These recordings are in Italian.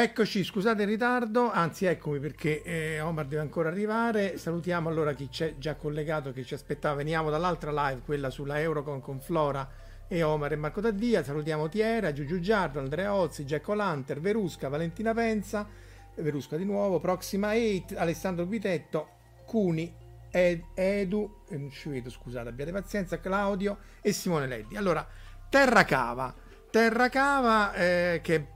Eccoci, scusate il ritardo, anzi eccomi perché eh, Omar deve ancora arrivare. Salutiamo allora chi c'è già collegato, che ci aspettava. Veniamo dall'altra live, quella sulla Eurocon con Flora e Omar e Marco Taddia. Salutiamo Tiera, Giugiu Giardo, Andrea Ozzi, Jack O'Lanter, Verusca, Valentina Penza, Verusca di nuovo, Proxima 8, Alessandro Guitetto, Cuni, Ed, Edu, eh, non ci vedo, scusate, abbiate pazienza, Claudio e Simone Leddi. Allora, Terra Cava Terra Cava eh, che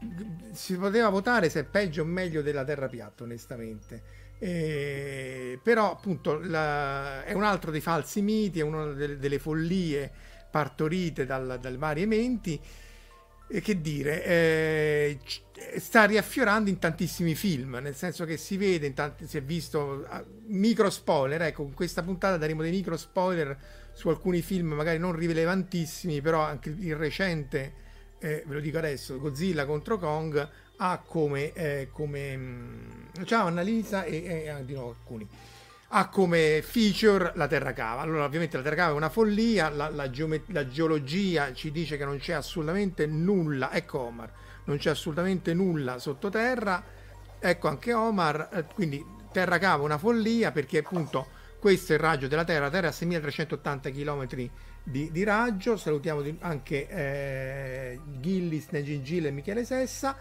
si poteva votare se è peggio o meglio della Terra Piatta onestamente. Eh, però appunto la, è un altro dei falsi miti è una delle, delle follie partorite dal, dal vari menti. E che dire eh, sta riaffiorando in tantissimi film nel senso che si vede in tanti, si è visto uh, micro spoiler ecco in questa puntata daremo dei micro spoiler su alcuni film magari non rilevantissimi però anche il recente eh, ve lo dico adesso, Godzilla contro Kong ha come, eh, come mm, ciao Annalisa e, e ah, di nuovo alcuni ha come feature la terra cava. Allora, ovviamente la terra cava è una follia, la, la, geome- la, geologia ci dice che non c'è assolutamente nulla. Ecco Omar, non c'è assolutamente nulla sottoterra. Ecco anche Omar, eh, quindi terra cava è una follia perché appunto questo è il raggio della Terra, la Terra è a 6380 km di, di raggio. Salutiamo anche eh, Gillis, Negingile e Michele Sessa.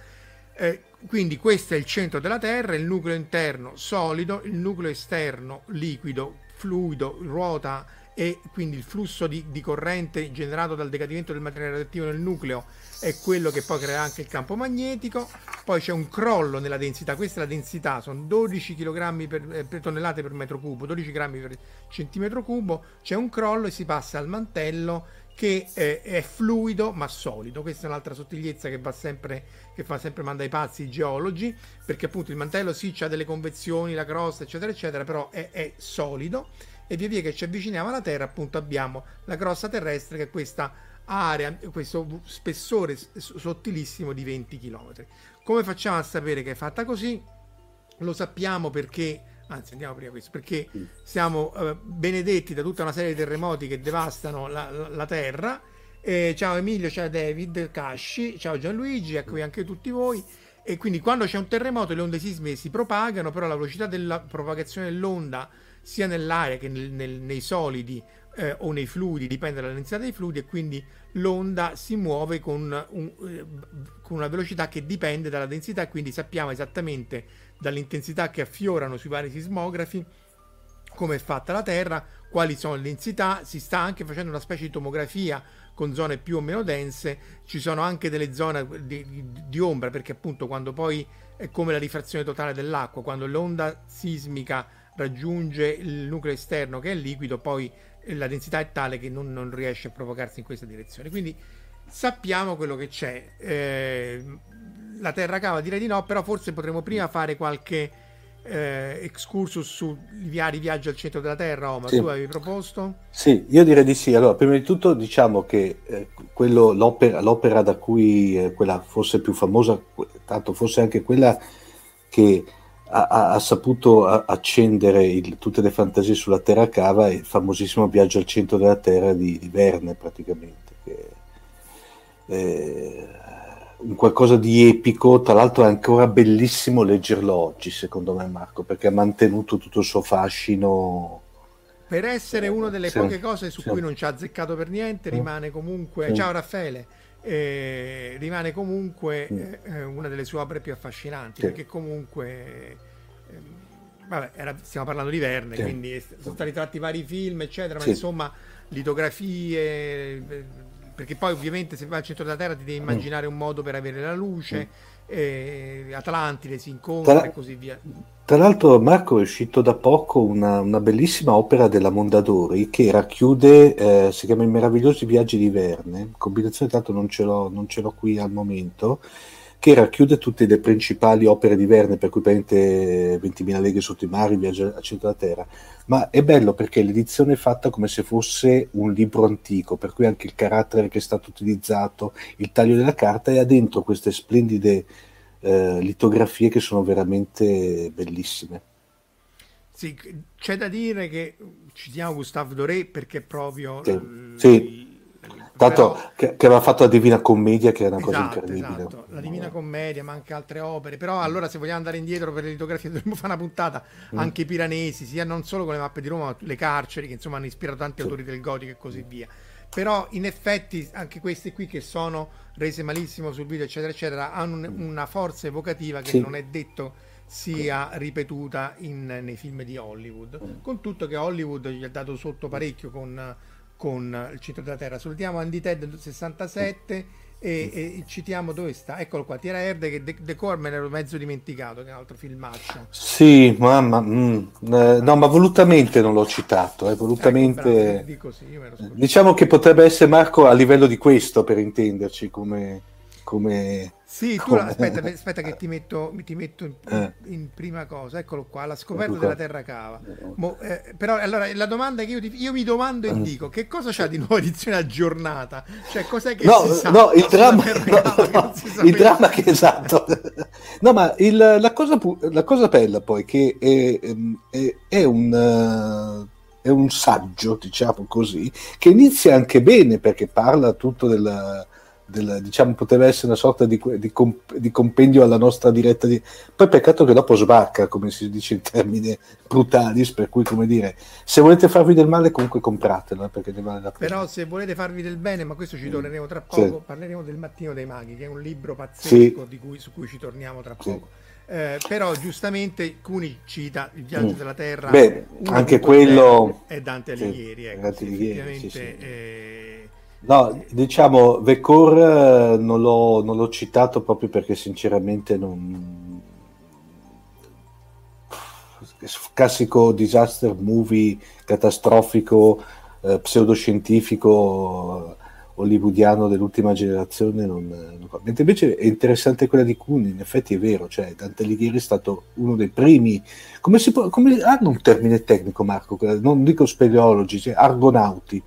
Eh, quindi questo è il centro della Terra, il nucleo interno solido, il nucleo esterno liquido, fluido, ruota e quindi il flusso di, di, corrente generato dal decadimento del materiale radioattivo nel nucleo è quello che poi crea anche il campo magnetico. Poi c'è un crollo nella densità, questa è la densità, sono 12 kg per, eh, per tonnellate per metro cubo, 12 grammi per centimetro cubo, c'è un crollo e si passa al mantello che eh, è fluido ma solido. Questa è un'altra sottigliezza che va sempre, che fa sempre mandare i pazzi i geologi, perché appunto il mantello sì ha delle convezioni, la crosta, eccetera, eccetera, però è, è solido e via via che ci avviciniamo alla Terra appunto abbiamo la crosta terrestre che è questa area, questo spessore sottilissimo di 20 km. Come facciamo a sapere che è fatta così? Lo sappiamo perché, anzi andiamo prima questo, perché siamo eh, benedetti da tutta una serie di terremoti che devastano la, la, la Terra. Eh, ciao Emilio, ciao David Casci, ciao Gianluigi, eccovi anche tutti voi. E quindi quando c'è un terremoto le onde sismiche si propagano, però la velocità della propagazione dell'onda sia nell'aria che nel, nel, nei solidi eh, o nei fluidi, dipende dalla densità dei fluidi e quindi l'onda si muove con, un, eh, con, una velocità che dipende dalla densità quindi sappiamo esattamente dall'intensità che affiorano sui vari sismografi come è fatta la Terra, quali sono le densità, si sta anche facendo una specie di tomografia con zone più o meno dense, ci sono anche delle zone di, di, di ombra perché appunto quando poi è come la rifrazione totale dell'acqua, quando l'onda sismica raggiunge il nucleo esterno che è liquido, poi la densità è tale che non, non riesce a provocarsi in questa direzione. Quindi sappiamo quello che c'è. Eh, la Terra cava direi di no, però forse potremmo prima fare qualche eh, excursus sui vari viaggi al centro della Terra, Omar, sì. tu avevi proposto? Sì, io direi di sì. Allora, prima di tutto diciamo che eh, quello, l'opera, l'opera, da cui eh, quella fosse più famosa, tanto fosse anche quella che ha, ha, saputo accendere il, tutte le fantasie sulla Terra cava, è il famosissimo viaggio al centro della Terra di, di Verne praticamente. Che, eh, un qualcosa di epico, tra l'altro è ancora bellissimo leggerlo oggi, secondo me Marco, perché ha mantenuto tutto il suo fascino. Per essere una delle sì, poche cose su sì. cui non ci ha azzeccato per niente, sì. rimane comunque... Ciao Raffaele! Eh, rimane comunque eh, una delle sue opere più affascinanti, perché comunque... Eh, vabbè, era, stiamo parlando di Verne, quindi sono stati tratti vari film, eccetera, ma insomma litografie perché poi ovviamente se vai al centro della Terra ti devi mm. immaginare un modo per avere la luce, mm. Eh, Atlantide si incontra tra, e così via. Tra l'altro Marco è uscito da poco una, una bellissima opera della Mondadori che racchiude, eh, si chiama I meravigliosi viaggi di Verne, combinazione tanto non ce l'ho, non ce l'ho qui al momento, che racchiude tutte le principali opere di Verne, per cui prende 20.000 leghe sotto i mari, viaggio al centro della Terra. Ma è bello perché l'edizione è fatta come se fosse un libro antico, per cui anche il carattere che è stato utilizzato, il taglio della carta, e ha dentro queste splendide eh, litografie che sono veramente bellissime. Sì, c'è da dire che citiamo Gustave Doré perché proprio... Sì, l- sì Tanto però... che, che, aveva fatto la Divina Commedia, che è una esatto, cosa incredibile. Esatto. La Divina Commedia, ma anche altre opere. Però allora, se vogliamo andare indietro per le litografie, dovremmo fare una puntata. Mm. Anche i piranesi, sia non solo con le mappe di Roma, ma le carceri, che insomma hanno ispirato tanti sì. autori del gotico e così via. Però in effetti anche queste qui che sono rese malissimo sul video, eccetera, eccetera, hanno un, una forza evocativa che sì. non è detto sia ripetuta in, nei film di Hollywood. Mm. Con tutto che Hollywood gli ha dato sotto parecchio con con il centro della Terra. Salutiamo Andy Ted 67 e, e, citiamo dove sta. Eccolo qua, Tierra Erde che Decor me l'ero mezzo dimenticato, che è un altro filmaccio. Sì, mamma, mm, eh, no, ma volutamente non l'ho citato, eh, volutamente... Ecco, bravo, sì, diciamo che potrebbe essere Marco a livello di questo, per intenderci, come... come sì, tu Come... aspetta, aspetta che ti metto, ti metto in, eh. in, prima cosa, eccolo qua, la scoperta della terra cava. Mo, eh, però allora la domanda che io, ti, io mi domando e mm. dico, che cosa c'ha di nuova edizione aggiornata? Cioè cos'è che no, si no, il dramma, no, no, il dramma che esatto. no, ma il, la, cosa, la, cosa, bella poi che è, è, è un... è un saggio, diciamo così, che inizia anche bene perché parla tutto del, del, diciamo, poteva essere una sorta di, di, comp- di, compendio alla nostra diretta. Di... Poi peccato che dopo sbacca, come si dice in termini brutalis, per cui come dire, se volete farvi del male comunque compratelo, eh, perché ne vale la pena. Però se volete farvi del bene, ma questo ci mm. torneremo tra poco, sì. parleremo del Mattino dei Maghi, che è un libro pazzesco sì. cui, su cui ci torniamo tra poco. Sì. Eh, però giustamente Cuni cita il viaggio mm. della terra Beh, anche quello è Dante Alighieri ecco, Dante Alighieri sì. Eh, No, diciamo, Vecor eh, non l'ho, non l'ho citato proprio perché sinceramente non... Classico disaster movie catastrofico, eh, pseudoscientifico, hollywoodiano dell'ultima generazione. Non, non... Mentre invece è interessante quella di Kuhn, in effetti è vero, cioè Dante Alighieri è stato uno dei primi. Come si può, come, hanno un termine tecnico, Marco? Non dico speleologi, cioè argonauti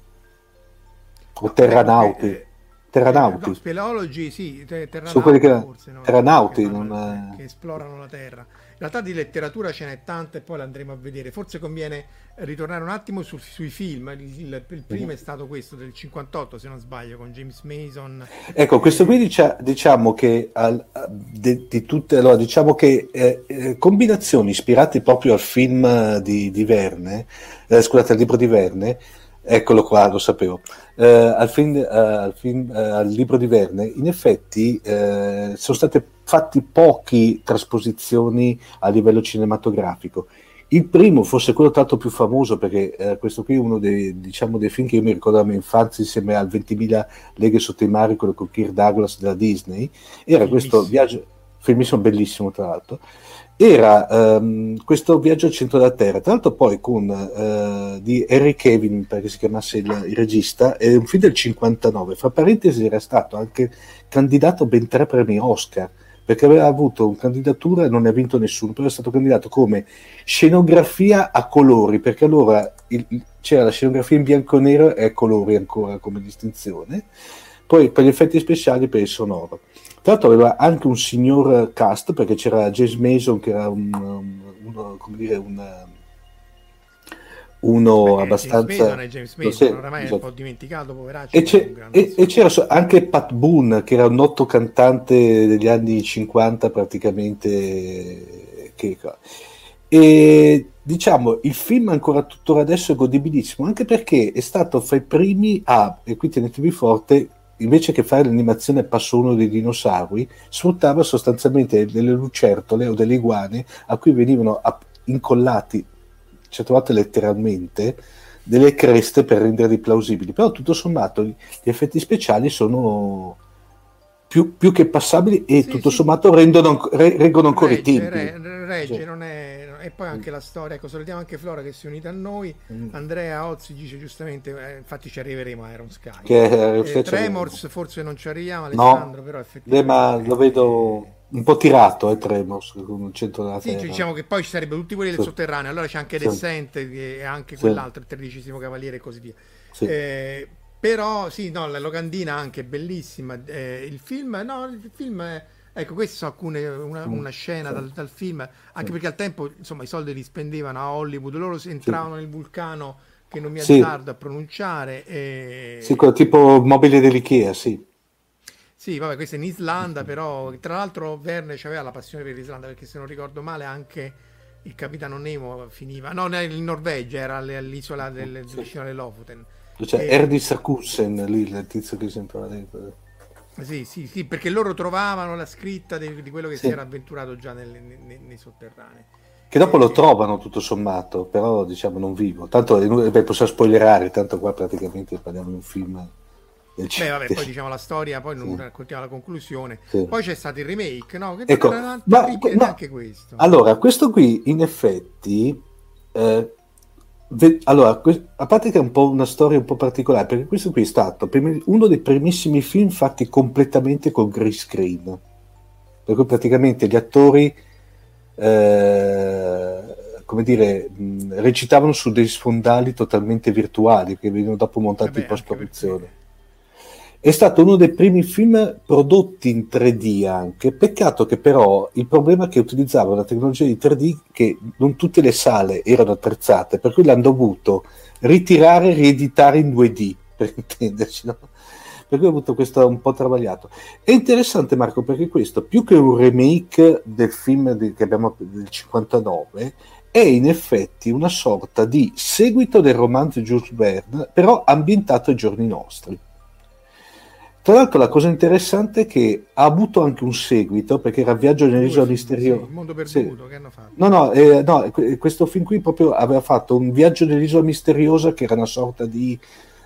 o terranauti. Eh, terranauti. No, speleologi, sì, terranauti, quelli che, forse, no? terranauti che, non, che esplorano la Terra. In realtà di letteratura ce n'è tanta e poi l'andremo a vedere. Forse conviene ritornare un attimo su, sui film. Il, il, il primo è stato questo del 58, se non sbaglio, con James Mason. Ecco, questo qui dicia, diciamo che al, di, di, tutte, allora, diciamo che eh, eh, combinazioni ispirate proprio al film di, di Verne, eh, scusate, al libro di Verne, Eccolo qua, lo sapevo. Eh, al, film, eh, al, film, eh, al, libro di Verne, in effetti eh, sono state fatte poche trasposizioni a livello cinematografico. Il primo, forse quello tanto più famoso, perché eh, questo qui è uno dei, diciamo, dei, film che io mi ricordo dalla mia infanzia insieme al 20.000 leghe sotto i mari, quello con Kirk Douglas della Disney, era questo viaggio, filmissimo bellissimo tra l'altro, era um, questo viaggio al centro della Terra, tra l'altro poi con uh, di Harry Kevin, perché si chiamasse il, il, regista, è un film del 59, fra parentesi era stato anche candidato ben tre premi Oscar, perché aveva avuto una candidatura e non ne ha vinto nessuno, però è stato candidato come scenografia a colori, perché allora il, c'era la scenografia in bianco e nero e a colori ancora come distinzione, poi per gli effetti speciali per il sonoro. Tra l'altro aveva anche un signor cast, perché c'era James Mason che era un, un, un come dire, un uno Beh, abbastanza James Mason è James Mason, oramai esatto. è un po' dimenticato, poveraccio. E, e, e c'era anche Pat Boone, che era un noto cantante degli anni 50 praticamente. Che, e diciamo, il film ancora tuttora adesso è godibilissimo, anche perché è stato fra i primi a, e qui tenetevi forte, invece che fare l'animazione a passo uno dei dinosauri, sfruttava sostanzialmente delle lucertole o delle iguane a cui venivano incollati certe volte letteralmente, delle creste per renderli plausibili, però tutto sommato gli effetti speciali sono più, più che passabili e sì, tutto sì. sommato rendono, re, reggono ancora i tempi. Re, regge, sì. non è, e poi anche la storia, ecco, salutiamo anche Flora che si è unita a noi, mm. Andrea Ozzi dice giustamente, eh, infatti ci arriveremo a Iron Sky. Che, eh, Tremors forse non ci arriviamo, Alessandro, no, però effettivamente... ma lo vedo un po' tirato è eh, Tremors con il centro della sì, terra. diciamo che poi ci sarebbero tutti quelli del sì. sotterraneo allora c'è anche sì. Descent e anche quell'altro il tredicesimo cavaliere e così via sì. eh, però sì no la locandina anche bellissima eh, il film no il film è, ecco queste sono alcune una, una scena dal, dal, film anche perché al tempo insomma i soldi li spendevano a Hollywood loro entravano nel vulcano che non mi azzardo a pronunciare e... sì quello tipo mobile dell'Ikea sì sì, vabbè, questo è in Islanda, però tra l'altro Verne aveva la passione per l'Islanda perché se non ricordo male anche il capitano Nemo finiva, no, in Norvegia era all'isola del, sì. vicino alle Lofoten. C'è e... Erdi Sakusen lì, il tizio che sembrava dentro. Sì, sì, sì, perché loro trovavano la scritta di, di quello che sì. si era avventurato già nel, nei, nei, sotterranei. Che dopo e... lo trovano tutto sommato, però diciamo non vivo. Tanto beh, possiamo spoilerare, tanto qua praticamente parliamo di un film Beh, vabbè, poi diciamo la storia, poi non sì. raccontiamo la conclusione. Sì. Poi c'è stato il remake, no? Che ecco, ma, no, anche questo. Allora, questo qui in effetti eh, allora, a parte che è un po' una storia un po' particolare, perché questo qui è stato uno dei primissimi film fatti completamente con green screen. Per cui praticamente gli attori eh, come dire, recitavano su dei sfondali totalmente virtuali che venivano dopo montati Vabbè, in post-produzione. È stato uno dei primi film prodotti in 3D anche, peccato che però il problema è che utilizzava la tecnologia di 3D che non tutte le sale erano attrezzate, per cui l'hanno dovuto ritirare e rieditare in 2D, per intenderci, no? Per cui ho avuto questo un po' travagliato. È interessante Marco perché questo, più che un remake del film di, che abbiamo del 59, è in effetti una sorta di seguito del romanzo di Jules Verne, però ambientato ai giorni nostri. Tra l'altro la cosa interessante è che ha avuto anche un seguito, perché era Viaggio nell'isola misteriosa. Sì, il mondo perduto sì. che hanno fatto. No, no, eh, no, questo film qui proprio aveva fatto un Viaggio nell'isola misteriosa che era una sorta di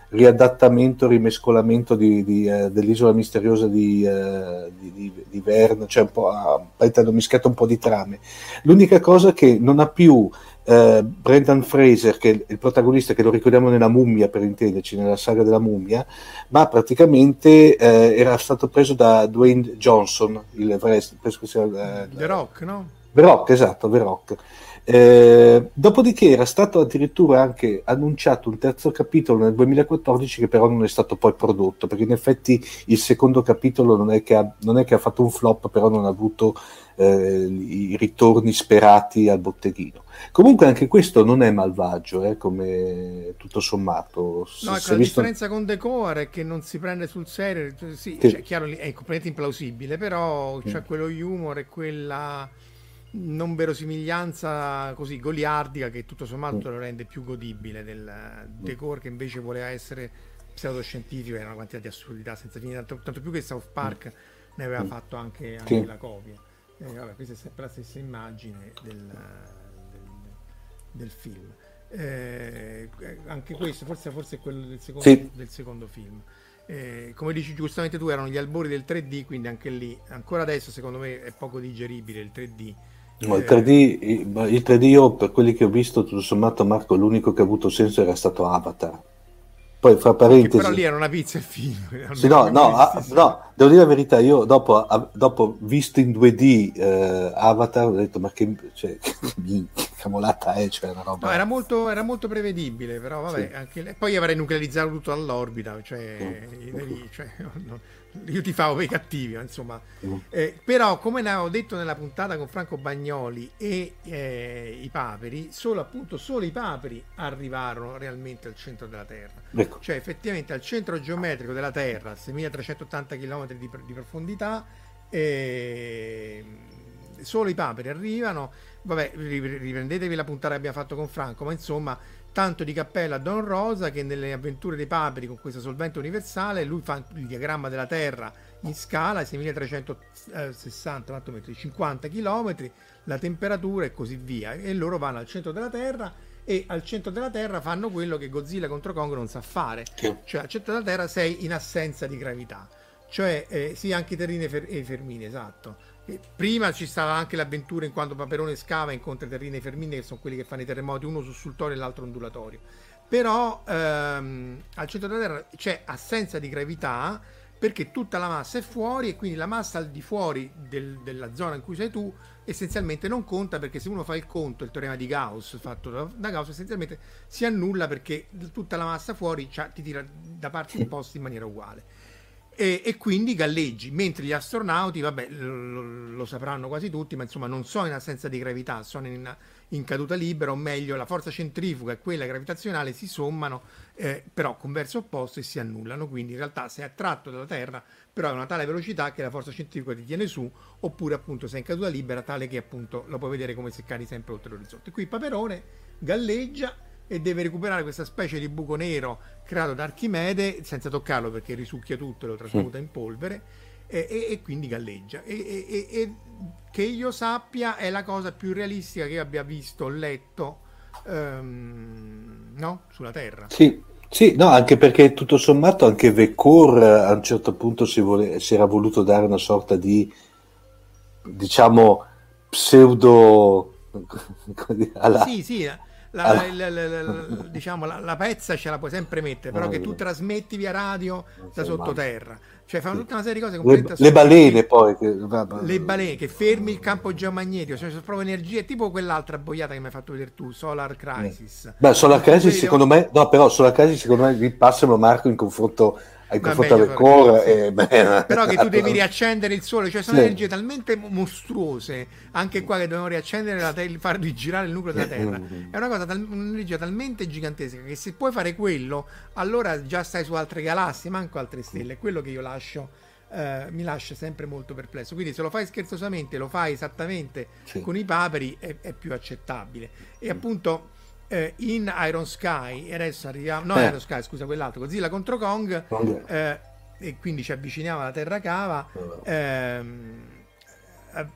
riadattamento, rimescolamento di, di, eh, dell'isola misteriosa di, eh, di, di Verne, cioè un po', ha, hanno mischiato un po' di trame. L'unica cosa che non ha più eh, Brendan Fraser, che è il protagonista che lo ricordiamo nella mummia per intenderci, nella saga della mummia, ma praticamente eh, era stato preso da Dwayne Johnson, il preso, eh, The Rock, no? The Rock, esatto, The Rock. Eh, dopodiché era stato addirittura anche annunciato un terzo capitolo nel 2014 che però non è stato poi prodotto perché in effetti il secondo capitolo non è che ha, non è che ha fatto un flop però non ha avuto eh, i ritorni sperati al botteghino. Comunque anche questo non è malvagio, eh, come tutto sommato. No, ecco, la visto... differenza con Decore è che non si prende sul serio, sì, sì. Cioè, chiaro, è completamente implausibile, però c'è mm. quello humor e quella non verosimiglianza così goliardica che tutto sommato mm. lo rende più godibile del Decore che invece voleva essere pseudoscientifico e una quantità di assurdità senza fine, tanto, tanto più che South Park mm. ne aveva mm. fatto anche, anche sì. la copia. Eh, vabbè, questa è sempre la stessa immagine del, del, film. Eh, anche questo forse, forse è quello del secondo, sì. del secondo film. Eh, come dici giustamente tu, erano gli albori del 3D, quindi anche lì, ancora adesso secondo me è poco digeribile il 3D. No, il, 3D, il 3D io per quelli che ho visto, tutto sommato Marco, l'unico che ha avuto senso era stato Avatar poi fra parentesi... però lì era una pizza e film. Sì, no, no, a, no, devo dire la verità, io dopo, a, dopo visto in 2D eh, Avatar ho detto ma che, cioè, che camolata è, cioè una roba... No, era molto, era molto prevedibile, però vabbè, sì. anche, poi avrei nuclearizzato tutto all'orbita, cioè, mm. cioè no, io ti favo i cattivi, insomma. Mm. Eh, però, come ne avevo detto nella puntata con Franco Bagnoli e eh, i paperi, solo appunto solo i paperi arrivarono realmente al centro della Terra. Ecco. Cioè, effettivamente al centro geometrico della Terra, 6380 km di, di profondità, eh, solo i paperi arrivano. Vabbè, riprendetevi la puntata che abbiamo fatto con Franco, ma insomma tanto di cappella a Don Rosa che nelle avventure dei paperi con questo solvente universale lui fa il diagramma della Terra in scala 6360 metri, 50 km, la temperatura e così via. E loro vanno al centro della Terra e al centro della Terra fanno quello che Godzilla contro Kong non sa fare, cioè al centro della Terra sei in assenza di gravità, cioè eh, sì anche i terrini e fermini, esatto prima ci stava anche l'avventura in quando Paperone scava incontra Terrine e Fermine che sono quelli che fanno i terremoti, uno sussultorio e l'altro ondulatorio. Però ehm, al centro della Terra c'è assenza di gravità perché tutta la massa è fuori e quindi la massa al di fuori del, della zona in cui sei tu essenzialmente non conta perché se uno fa il conto, il teorema di Gauss fatto da, Gauss essenzialmente si annulla perché tutta la massa fuori ti tira da parti opposte in maniera uguale e, e, quindi galleggi, mentre gli astronauti, vabbè, lo, lo, sapranno quasi tutti, ma insomma non sono in assenza di gravità, sono in, in caduta libera, o meglio, la forza centrifuga e quella gravitazionale si sommano, eh, però con verso opposto e si annullano, quindi in realtà sei attratto dalla Terra, però a una tale velocità che la forza centrifuga ti tiene su, oppure appunto sei in caduta libera, tale che appunto lo puoi vedere come se cadi sempre oltre l'orizzonte. Qui Paperone galleggia e deve recuperare questa specie di buco nero creato da Archimede senza toccarlo perché risucchia tutto e lo trasmuta in polvere e, e, e quindi galleggia. E, e, che io sappia è la cosa più realistica che io abbia visto, o letto um, no? sulla Terra. Sì. Sì, no, anche perché tutto sommato anche Vecor a un certo punto si, vole- si era voluto dare una sorta di, diciamo, pseudo... alla... Sì, sì, la, allora. la, la, diciamo, la, pezza ce la puoi sempre mettere, però che tu trasmetti via radio da sottoterra. Cioè fanno tutta una serie di cose Le, le balene poi. Che... Le balene, che fermi il campo geomagnetico, cioè c'è proprio energia, tipo quell'altra boiata che mi hai fatto vedere tu, Solar Crisis. Beh, Solar Crisis secondo me, no però Solar Crisis secondo me vi passano Marco in confronto hai confortato il cuore e, beh, però che tu devi riaccendere il sole cioè sono sì. energie talmente mostruose anche qua che dobbiamo riaccendere la terra far rigirare il nucleo della terra è una cosa un'energia talmente gigantesca che se puoi fare quello allora già stai su altre galassie manco altre stelle è quello che io lascio Uh, mi lascia sempre molto perplesso. Quindi, se lo fai scherzosamente, lo fai esattamente sì. con i paperi, è, è più accettabile. E appunto, eh, in Iron Sky, e adesso arriviamo, no, eh. Iron Sky, scusa, quell'altro, Godzilla contro Kong, eh, e quindi ci avviciniamo alla Terra Cava. Ehm, eh,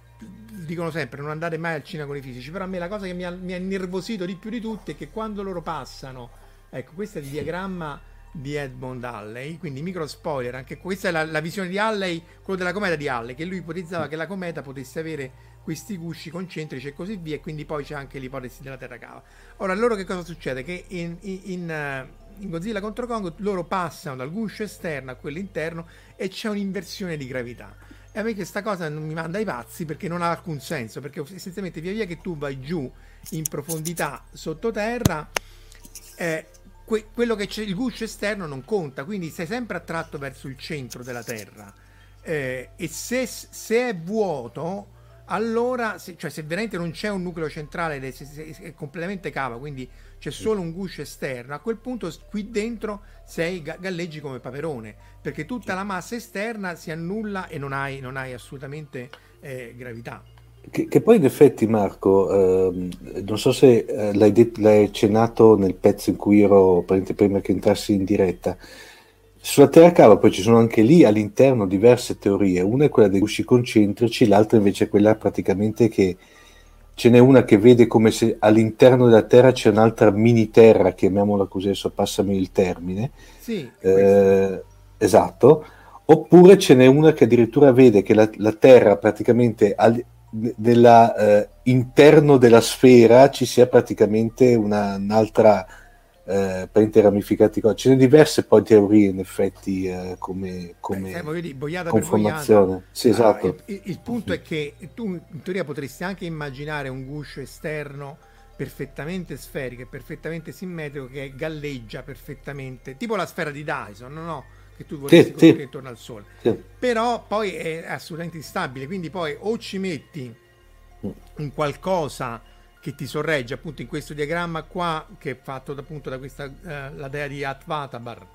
dicono sempre non andate mai al cinema con i fisici, però a me la cosa che mi ha, mi ha innervosito di più di tutti è che quando loro passano, ecco, questo è il diagramma di Edmond Halley, quindi micro spoiler, anche questa è la, la visione di Halley, quello della cometa di Halley, che lui ipotizzava che la cometa potesse avere questi gusci concentrici e così via, e quindi poi c'è anche l'ipotesi della terra cava. Ora, allora che cosa succede? Che in, in, eh, in Godzilla contro Kong loro passano dal guscio esterno a quello interno e c'è un'inversione di gravità. E a me questa cosa non mi manda ai pazzi perché non ha alcun senso, perché essenzialmente via via che tu vai giù in profondità sottoterra, eh, que- quello che c'è il guscio esterno non conta, quindi sei sempre attratto verso il centro della Terra. Eh, e se, se è vuoto, allora, se, cioè se veramente non c'è un nucleo centrale ed è, completamente cava, quindi c'è solo un guscio esterno, a quel punto qui dentro sei galleggi come paperone, perché tutta la massa esterna si annulla e non hai, non hai assolutamente eh, gravità. Che, che, poi in effetti Marco, eh, non so se eh, l'hai, det- l'hai accennato nel pezzo in cui ero prima che entrassi in diretta, sulla Terra cava poi ci sono anche lì all'interno diverse teorie, una è quella dei gusci concentrici, l'altra invece è quella praticamente che ce n'è una che vede come se all'interno della Terra c'è un'altra mini Terra, chiamiamola così, adesso passami il termine. Sì, Eh, esatto. Oppure ce n'è una che addirittura vede che la, la Terra praticamente al- nell'interno della sfera ci sia praticamente una- un'altra eh, ramificati. co- Ce ne diverse poi teorie in effetti eh, come, come Eh, voglio dire, boiata conformazione. Sì, esatto. Ah, il, il punto è che tu in teoria potresti anche immaginare un guscio esterno perfettamente sferico e perfettamente simmetrico che galleggia perfettamente, tipo la sfera di Dyson, no? no? Che tu vorresti sì. costruire intorno al Sole. Sì. Però poi è assolutamente instabile, quindi poi o ci metti Mm. un qualcosa che ti sorregge, appunto in questo diagramma qua, che è fatto appunto da questa, eh, la dea di Atvatabar,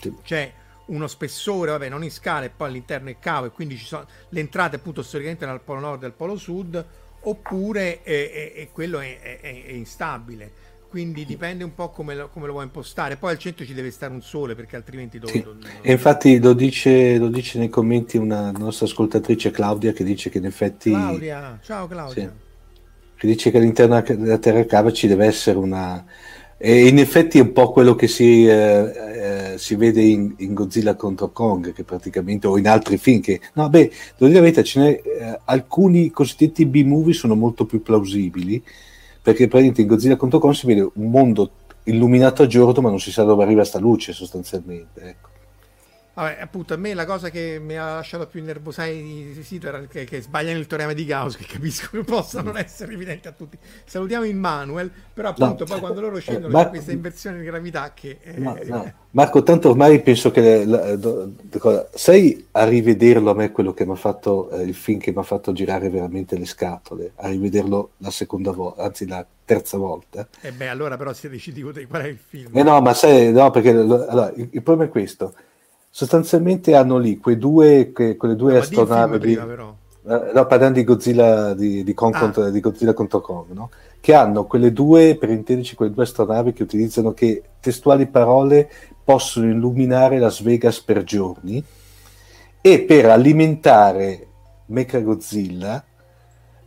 Sì. c'è uno spessore, vabbè, non in scala e poi all'interno è cavo e quindi ci sono le entrate appunto storicamente dal polo nord e dal polo sud, oppure eh, eh, eh, quello è, è- è- è instabile. Quindi dipende un po' come lo, come lo vuoi impostare. Poi al centro ci deve stare un sole perché altrimenti dove, Sì. dove- E infatti lo dice, lo dice nei commenti una nostra ascoltatrice Claudia che dice che in effetti Claudia, ciao Claudia. Sì. Che dice che all'interno della Terra Cava ci deve essere una e in effetti è un po' quello che si, eh, eh, si vede in, in Godzilla contro Kong che praticamente o in altri film che no beh devo dire la verità ce n'è eh, alcuni cosiddetti B-movie sono molto più plausibili perché praticamente in Godzilla contro Kong si vede un mondo illuminato a giorno ma non si sa dove arriva sta luce sostanzialmente ecco. Vabbè, appunto, a me la cosa che mi ha lasciato più nervosare di sito era che, che sbagliano il teorema di Gauss, che capisco che possa non essere evidente a tutti. Salutiamo Immanuel, però appunto No. poi quando loro scendono Eh, ma- c'è questa inversione di gravità che... eh, Ma- no. Marco, tanto ormai penso che la- do- do- cosa- sai a rivederlo a me quello che mi ha fatto eh, il film che mi ha fatto girare veramente le scatole, a rivederlo la seconda volta, anzi la terza volta. E beh, allora però si decidi di qual è il film. Eh no, ma sai, no, perché allora, il, il problema è questo. Sostanzialmente hanno lì quei due, que- quelle due film astronavi. prima, però. Eh, no, parlando di Godzilla, di, di Kong Ah. contro, di Godzilla contro Kong, no? che hanno quelle due, per intenderci, quelle due astronavi che utilizzano che testuali parole possono illuminare Las Vegas per giorni e per alimentare Mechagodzilla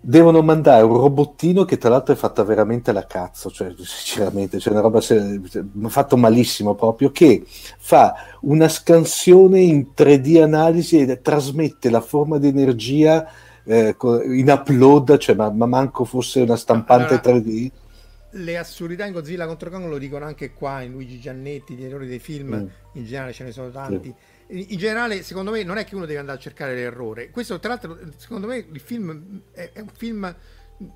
devono mandare un robottino che tra l'altro è fatta veramente alla cazzo, cioè sinceramente, cioè una roba se- fatto malissimo proprio, che fa una scansione in 3D analisi e trasmette la forma di energia eh, in upload, cioè ma, ma manco fosse una stampante Allora- 3D. Le assurdità in Godzilla contro Kong lo dicono anche qua in Luigi Giannetti, gli errori dei film, Mm. in generale ce ne sono tanti. In in generale, secondo me, non è che uno deve andare a cercare l'errore. Questo, tra l'altro, secondo me, il film è, è un film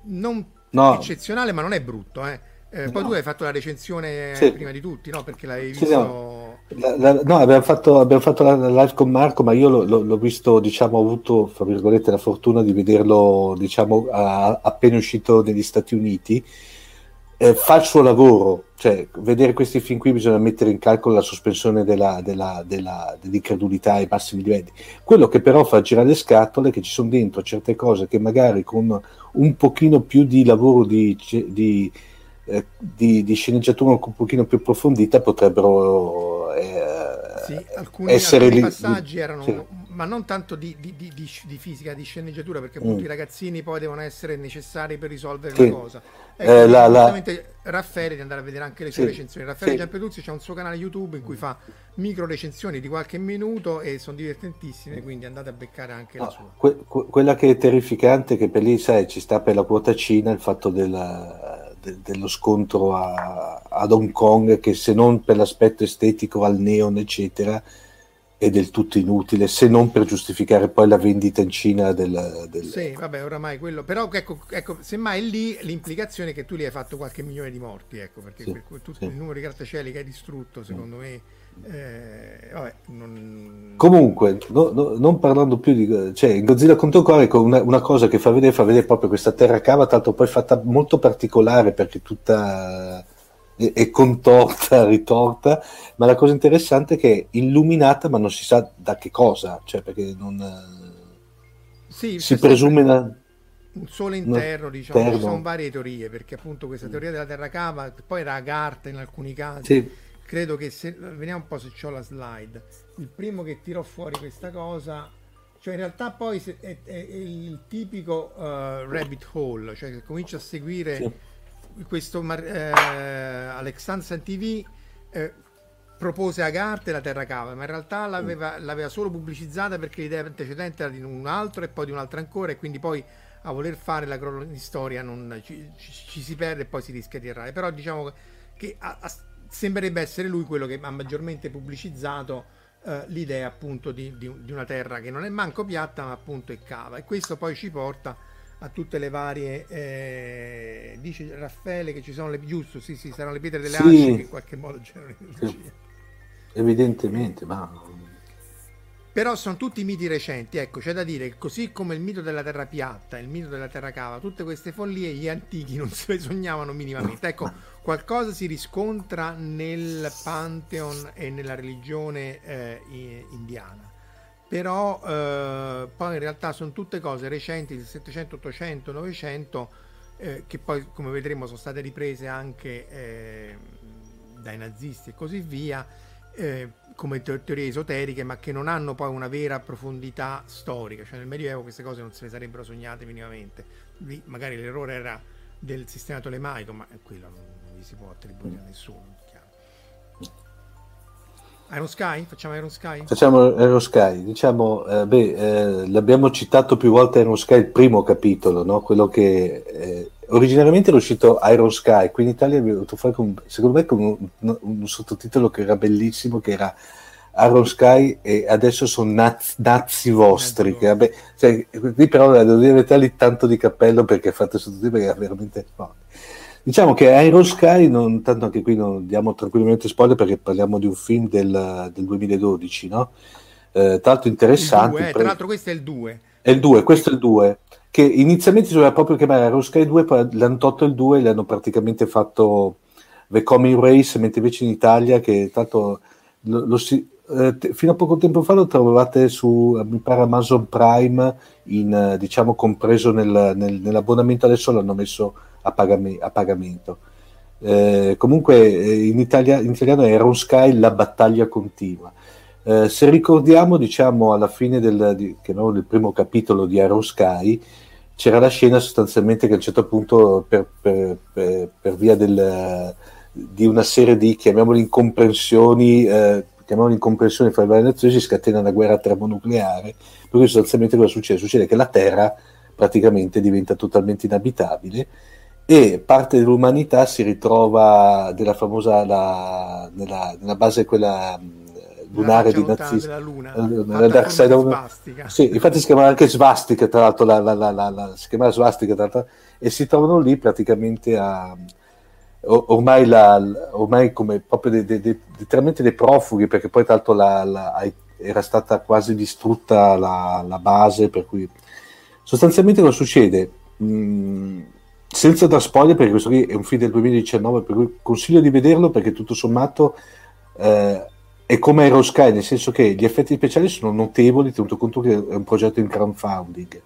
non No. eccezionale, ma non è brutto. Eh. Eh, poi No. tu hai fatto la recensione Sì. prima di tutti, no? Perché l'avevi Sì, visto. no. La- la- no, abbiamo fatto, abbiamo fatto la, live con Marco, ma io l'ho, l'ho- l'ho visto, diciamo, ho avuto, fra virgolette, la fortuna di vederlo, diciamo, a- appena uscito negli Stati Uniti. Eh, fa il suo lavoro, cioè vedere questi film qui bisogna mettere in calcolo la sospensione della, della, della, dell'incredulità ai massimi livelli. Quello che però fa girare le scatole è che ci sono dentro certe cose che magari con un pochino più di lavoro di, di, eh, di, di sceneggiatura un pochino più approfondita potrebbero eh, Sì, alcuni, essere alcuni passaggi erano, sì. Ma non tanto di, di- di- di- fisica, di sceneggiatura, perché appunto Mm. i ragazzini poi devono essere necessari per risolvere Sì. la cosa. Eh, Ecco, la- la- assolutamente Raffaele di andare a vedere anche le sue Sì, recensioni. Raffaele sì. Giampeduzzi c'ha un suo canale YouTube in cui fa micro recensioni di qualche minuto e sono divertentissime, quindi andate a beccare anche la No, sua. que- que- quella che è terrificante è che per lì sai ci sta per la quota Cina il fatto della- de- dello scontro a- ad Hong Kong che se non per l'aspetto estetico al neon eccetera è del tutto inutile se non per giustificare poi la vendita in Cina del, del- Sì, vabbè, oramai quello. Però ecco, ecco, semmai lì l'implicazione è che tu lì hai fatto qualche milione di morti, ecco, perché Sì, per tutto sì. il numero di grattacieli che hai distrutto, secondo me, eh, vabbè, non... Comunque, no- no- non parlando più di... Cioè, in Godzilla contro Kong, ecco, una, una cosa che fa vedere, fa vedere proprio questa terra cava, tanto poi fatta molto particolare perché tutta è, è contorta, ritorta, ma la cosa interessante è che è illuminata ma non si sa da che cosa, cioè perché non... Sì, si presume... una- un sole interno, diciamo, ci sono varie teorie, perché appunto questa teoria della terra cava, poi era Agartha in alcuni casi, Sì, credo che se vediamo un po' se ho la slide. Il primo che tirò fuori questa cosa Cioè in realtà poi è, è, è il tipico uh, rabbit hole, cioè che comincia a seguire sì. Questo eh, Alexandra TV eh, propose a Agarte la Terra Cava, ma in realtà l'aveva, l'aveva, solo pubblicizzata perché l'idea antecedente era di un altro e poi di un altro ancora e quindi poi a voler fare la cronistoria non, ci, ci, ci, si perde e poi si rischia di errare. Però diciamo che a, a, sembrerebbe essere lui quello che ha maggiormente pubblicizzato eh, l'idea appunto di, di, di, una terra che non è manco piatta ma appunto è cava e questo poi ci porta a tutte le varie eh, dice Raffaele che ci sono le giusto sì sì saranno le pietre delle sì. Asce che in qualche modo generano energia evidentemente ma però sono tutti miti recenti, ecco, c'è da dire che così come il mito della terra piatta, il mito della terra cava, tutte queste follie gli antichi non se le sognavano minimamente. Ecco, qualcosa si riscontra nel Pantheon e nella religione eh, indiana. Però eh, poi in realtà sono tutte cose recenti del 700, 800, 900 eh, che poi come vedremo sono state riprese anche eh, dai nazisti e così via eh, come teorie esoteriche, ma che non hanno poi una vera profondità storica. Cioè nel Medioevo queste cose non se le sarebbero sognate minimamente. Lì magari l'errore era del sistema tolemaico, ma quello non gli si può attribuire a nessuno. Iron Sky? Facciamo Iron Sky? Facciamo Iron Sky. Diciamo, eh, beh, eh, l'abbiamo citato più volte Iron Sky, il primo capitolo, no? quello che eh, originariamente era uscito Iron Sky, qui in Italia abbiamo dovuto fare con, secondo me con un, un, sottotitolo che era bellissimo, che era Iron Sky e adesso sono nazi, nazi vostri. Che, vabbè, cioè, qui però devo dire tanto di cappello perché fate sottotitolo perché era veramente forte. Diciamo che Iron Sky, non, tanto anche qui non diamo tranquillamente spoiler perché parliamo di un film del, del 2012, no? Eh, l'altro interessante. Due, eh, tra l'altro questo è il 2. È il 2, questo è il 2 che inizialmente si doveva proprio chiamare Aero Sky 2, poi l'hanno tolto il 2 e le hanno praticamente fatto The Coming Race, mentre invece in Italia, che tanto lo, lo si, eh, fino a poco tempo fa lo trovavate su, mi pare, Amazon Prime, in, eh, diciamo compreso nel, nel, nell'abbonamento, adesso l'hanno messo a, pagami, a pagamento. Eh, comunque eh, in, Italia, in italiano è Aero Sky, la battaglia continua. Eh, se ricordiamo, diciamo, alla fine del, di, del primo capitolo di Aero Sky, c'era la scena sostanzialmente che a un certo punto per, per, per, per via del, di una serie di, chiamiamole incomprensioni, eh, chiamiamole incomprensioni fra le varie nazioni, si scatena una guerra termonucleare, per cui sostanzialmente cosa succede? Succede che la Terra praticamente diventa totalmente inabitabile e parte dell'umanità si ritrova della famosa, la, nella, nella base quella lunare di nazismo. Della luna, la Dark Side of... Sì, infatti si chiamava anche svastica, tra l'altro, la, la, la, si chiamava svastica, tra l'altro, e si trovano lì praticamente a... Ormai, ormai come proprio de, dei profughi, perché poi tra l'altro era stata quasi distrutta la, base, per cui sostanzialmente cosa succede? Mm, senza dar spoiler, perché questo qui è un film del 2019, per cui consiglio di vederlo perché tutto sommato eh, è come Aero Sky, nel senso che gli effetti speciali sono notevoli, tenuto conto che è un progetto in crowdfunding.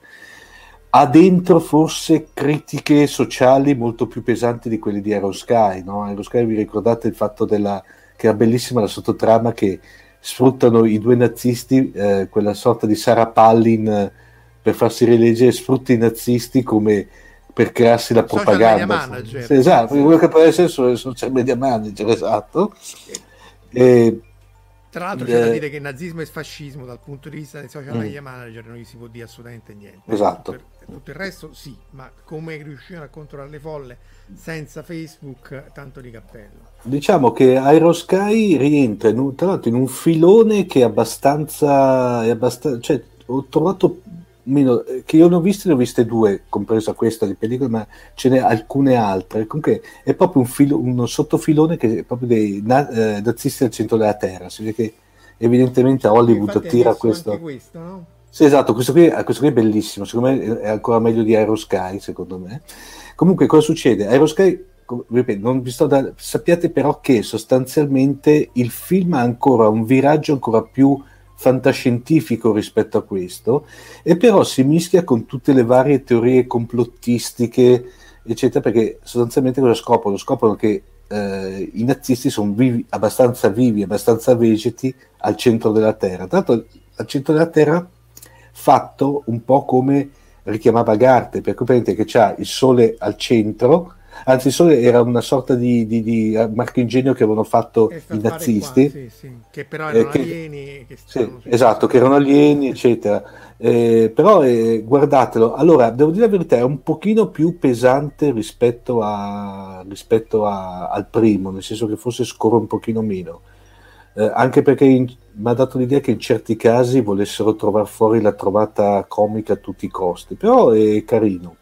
Ha dentro forse critiche sociali molto più pesanti di quelle di Aero Sky. No? Aero Sky vi ricordate il fatto della, che era bellissima la sottotrama che sfruttano i due nazisti, eh, quella sorta di Sarah Pallin eh, per farsi rileggere, sfrutta i nazisti come per crearsi la propaganda. Manager. Sì, esatto, quello che può essere il social media manager, esatto. E, tra l'altro c'è da dire che nazismo e fascismo dal punto di vista dei social mm. media manager non gli si può dire assolutamente niente. Esatto. Tutto, tutto il resto sì, ma come riuscivano a controllare le folle senza Facebook, tanto di cappello. Diciamo che Aerosky rientra in un, tra l'altro in un filone che è abbastanza, è abbastanza cioè, ho trovato meno, che io ne ho viste, ne ho viste due, compresa questa di pellicola, ma ce n'è alcune altre. Comunque è proprio un, filo, un sottofilone che è proprio dei na, eh, nazisti al centro della terra. Si vede che evidentemente Hollywood tira questo. questo no? Sì, esatto, questo qui, questo qui, è bellissimo, secondo me è ancora meglio di Aerosky, secondo me. Comunque cosa succede? Aerosky, ripeto, non vi sto da... sappiate però che sostanzialmente il film ha ancora un viraggio ancora più fantascientifico rispetto a questo, e però si mischia con tutte le varie teorie complottistiche, eccetera, perché sostanzialmente cosa scoprono? Scoprono che eh, i nazisti sono vivi, abbastanza vivi, abbastanza vegeti al centro della Terra. Tra l'altro al centro della Terra fatto un po' come richiamava Garte, per cui prende che c'ha il sole al centro, anzi il sole era una sorta di, di, di marchingegno che avevano fatto i nazisti, qua, sì, sì. che però erano eh, che, alieni. Che sì, esatto, che erano alieni, eccetera. Eh, però eh, guardatelo, allora devo dire la verità, è un pochino più pesante rispetto, a, rispetto a, al primo, nel senso che forse scorre un pochino meno. Eh, anche perché mi ha dato l'idea che in certi casi volessero trovare fuori la trovata comica a tutti i costi, però è carino.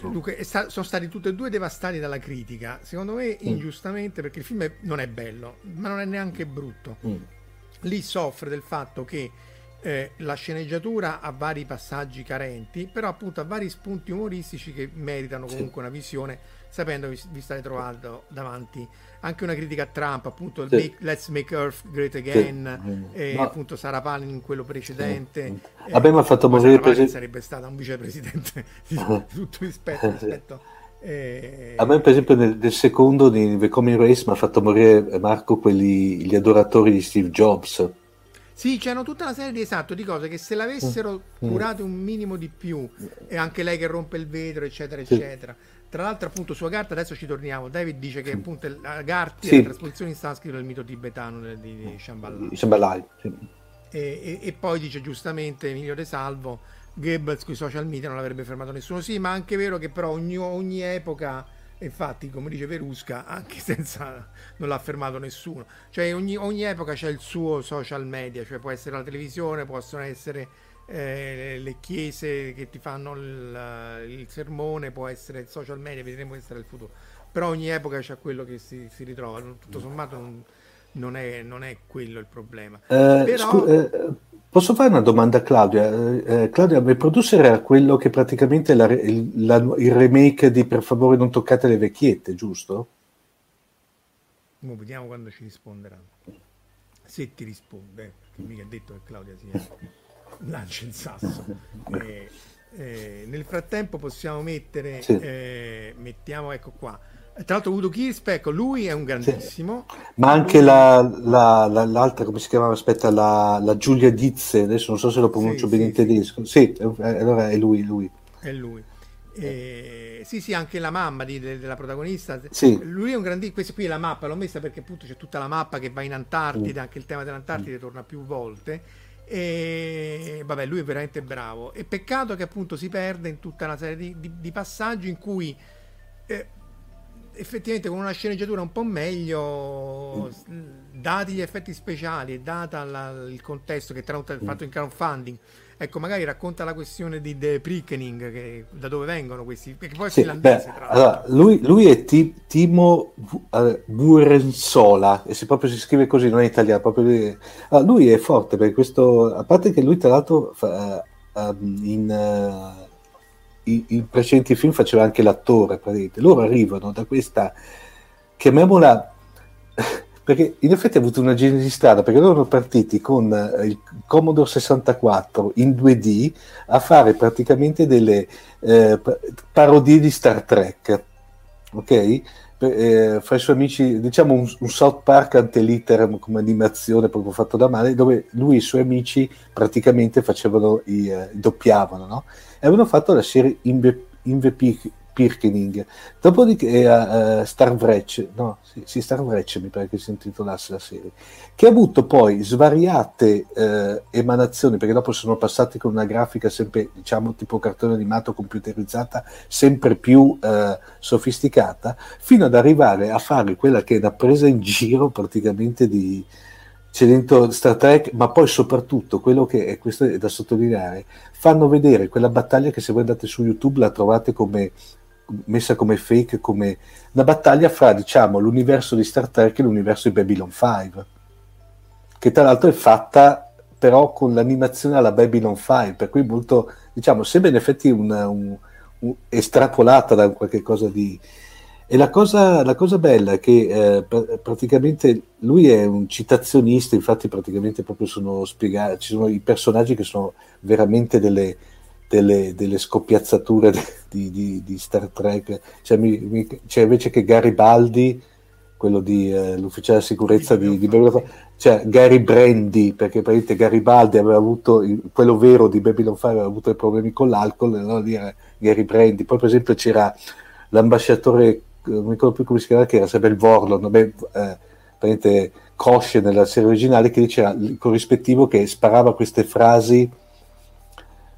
Dunque, sta, sono stati tutti e due devastati dalla critica, secondo me mm. ingiustamente perché il film è, non è bello, ma non è neanche brutto. Mm. Lì soffre del fatto che eh, la sceneggiatura ha vari passaggi carenti, però appunto ha vari spunti umoristici che meritano comunque sì. una visione, sapendo che vi state trovando davanti anche una critica a Trump, appunto sì. make, Let's Make Earth Great Again, sì. e Ma... appunto Sarah Palin in quello precedente. Sì. A me mi ha fatto morire presi... sarebbe stata un vicepresidente di tutto rispetto. rispetto eh... A me, per esempio, nel, nel secondo di The Coming Race mi ha fatto morire Marco quelli, gli adoratori di Steve Jobs. Sì, c'erano tutta una serie di esatto di cose che se l'avessero mm. curate un minimo di più, e anche lei che rompe il vetro, eccetera, eccetera. Tra l'altro, appunto, sua carta, adesso ci torniamo. David dice che appunto la Garti sì. è la trasposizione in sanscrito del mito tibetano di, di sì. e, e, e, poi dice giustamente Emilio De Salvo: Goebbels con i social media non l'avrebbe fermato nessuno. Sì, ma anche vero che però ogni, ogni epoca infatti come dice Verusca anche senza non l'ha fermato nessuno cioè ogni, ogni, epoca c'è il suo social media cioè può essere la televisione possono essere eh, le chiese che ti fanno il, il, sermone può essere il social media vedremo che sarà il futuro però ogni epoca c'è quello che si, si ritrova tutto sommato non, non, è, non, è, quello il problema eh, Però... scu- eh, Posso fare una domanda a Claudia? Eh, eh Claudia, il producer era quello che praticamente la, il, la, il, remake di Per favore non toccate le vecchiette, giusto? Mo vediamo quando ci risponderà. Se ti risponde, perché mica ha detto che Claudia sia lancia il sasso. Eh, eh, nel frattempo possiamo mettere, sì. Eh, mettiamo ecco qua, tra l'altro Udo Kirsp, ecco, lui è un grandissimo. Sì. Ma anche lui... la, la, la, l'altra, come si chiamava? Aspetta, la, Giulia Dizze, adesso non so se lo pronuncio sì, bene in tedesco. Sì, allora è lui, lui. È lui. Eh, sì, sì, anche la mamma di, de, della protagonista. Sì. Lui è un grandissimo. Questa qui è la mappa, l'ho messa perché appunto c'è tutta la mappa che va in Antartide, mm. anche il tema dell'Antartide mm. torna più volte. E vabbè, lui è veramente bravo. E peccato che appunto si perde in tutta una serie di, di, di passaggi in cui. Eh, effettivamente con una sceneggiatura un po' meglio, dati gli effetti speciali e data la, il contesto che tra l'altro è fatto in crowdfunding, ecco, magari racconta la questione di The Prickening, che, da dove vengono questi, perché poi è sì, finlandese. Beh, allora, lui, lui, è T- Timo uh, Burensola, e se proprio si scrive così, non è italiano, proprio lui, allora, lui è forte perché questo, a parte che lui tra l'altro fa, uh, in... Uh, i, i precedenti film faceva anche l'attore, praticamente. loro arrivano da questa, chiamiamola, perché in effetti ha avuto una genesi strada, perché loro sono partiti con eh, il Commodore 64 in 2D a fare praticamente delle eh, parodie di Star Trek, ok? Eh, fra i suoi amici, diciamo un, un South Park ante litteram come animazione proprio fatto da male, dove lui e i suoi amici praticamente facevano i, eh, doppiavano, no? e avevano fatto la serie Inve, Inve Pirkening. Dopodiché uh, uh, Star Wretch, no, sì, sì, Star Wretch mi pare che si intitolasse la serie, che ha avuto poi svariate uh, emanazioni, perché dopo sono passati con una grafica sempre, diciamo, tipo cartone animato computerizzata, sempre più uh, sofisticata, fino ad arrivare a fare quella che è una presa in giro praticamente di, c'è dentro Star Trek, ma poi soprattutto quello che è questo è da sottolineare, fanno vedere quella battaglia che se voi andate su YouTube la trovate come messa come fake, come una battaglia fra diciamo l'universo di Star Trek e l'universo di Babylon 5, che tra l'altro è fatta però con l'animazione alla Babylon 5, per cui molto, diciamo, sembra in effetti una, un, un, estrapolata da qualche cosa di, e la cosa, la cosa bella è che eh, praticamente lui è un citazionista, infatti praticamente proprio sono spiegati, ci sono i personaggi che sono veramente delle, delle, delle scoppiazzature di, di, di, Star Trek. Cioè, mi, mi, cioè, invece che Garibaldi, quello di uh, l'ufficiale di sicurezza di, di Belgrado, cioè Gary Brandy, perché praticamente Garibaldi aveva avuto, quello vero di Babylon 5 aveva avuto problemi con l'alcol, allora dire Gary Brandy. Poi per esempio c'era l'ambasciatore, non mi ricordo più come si chiama, che era sempre il Vorlon, eh, praticamente Cosce nella serie originale, che diceva il corrispettivo che sparava queste frasi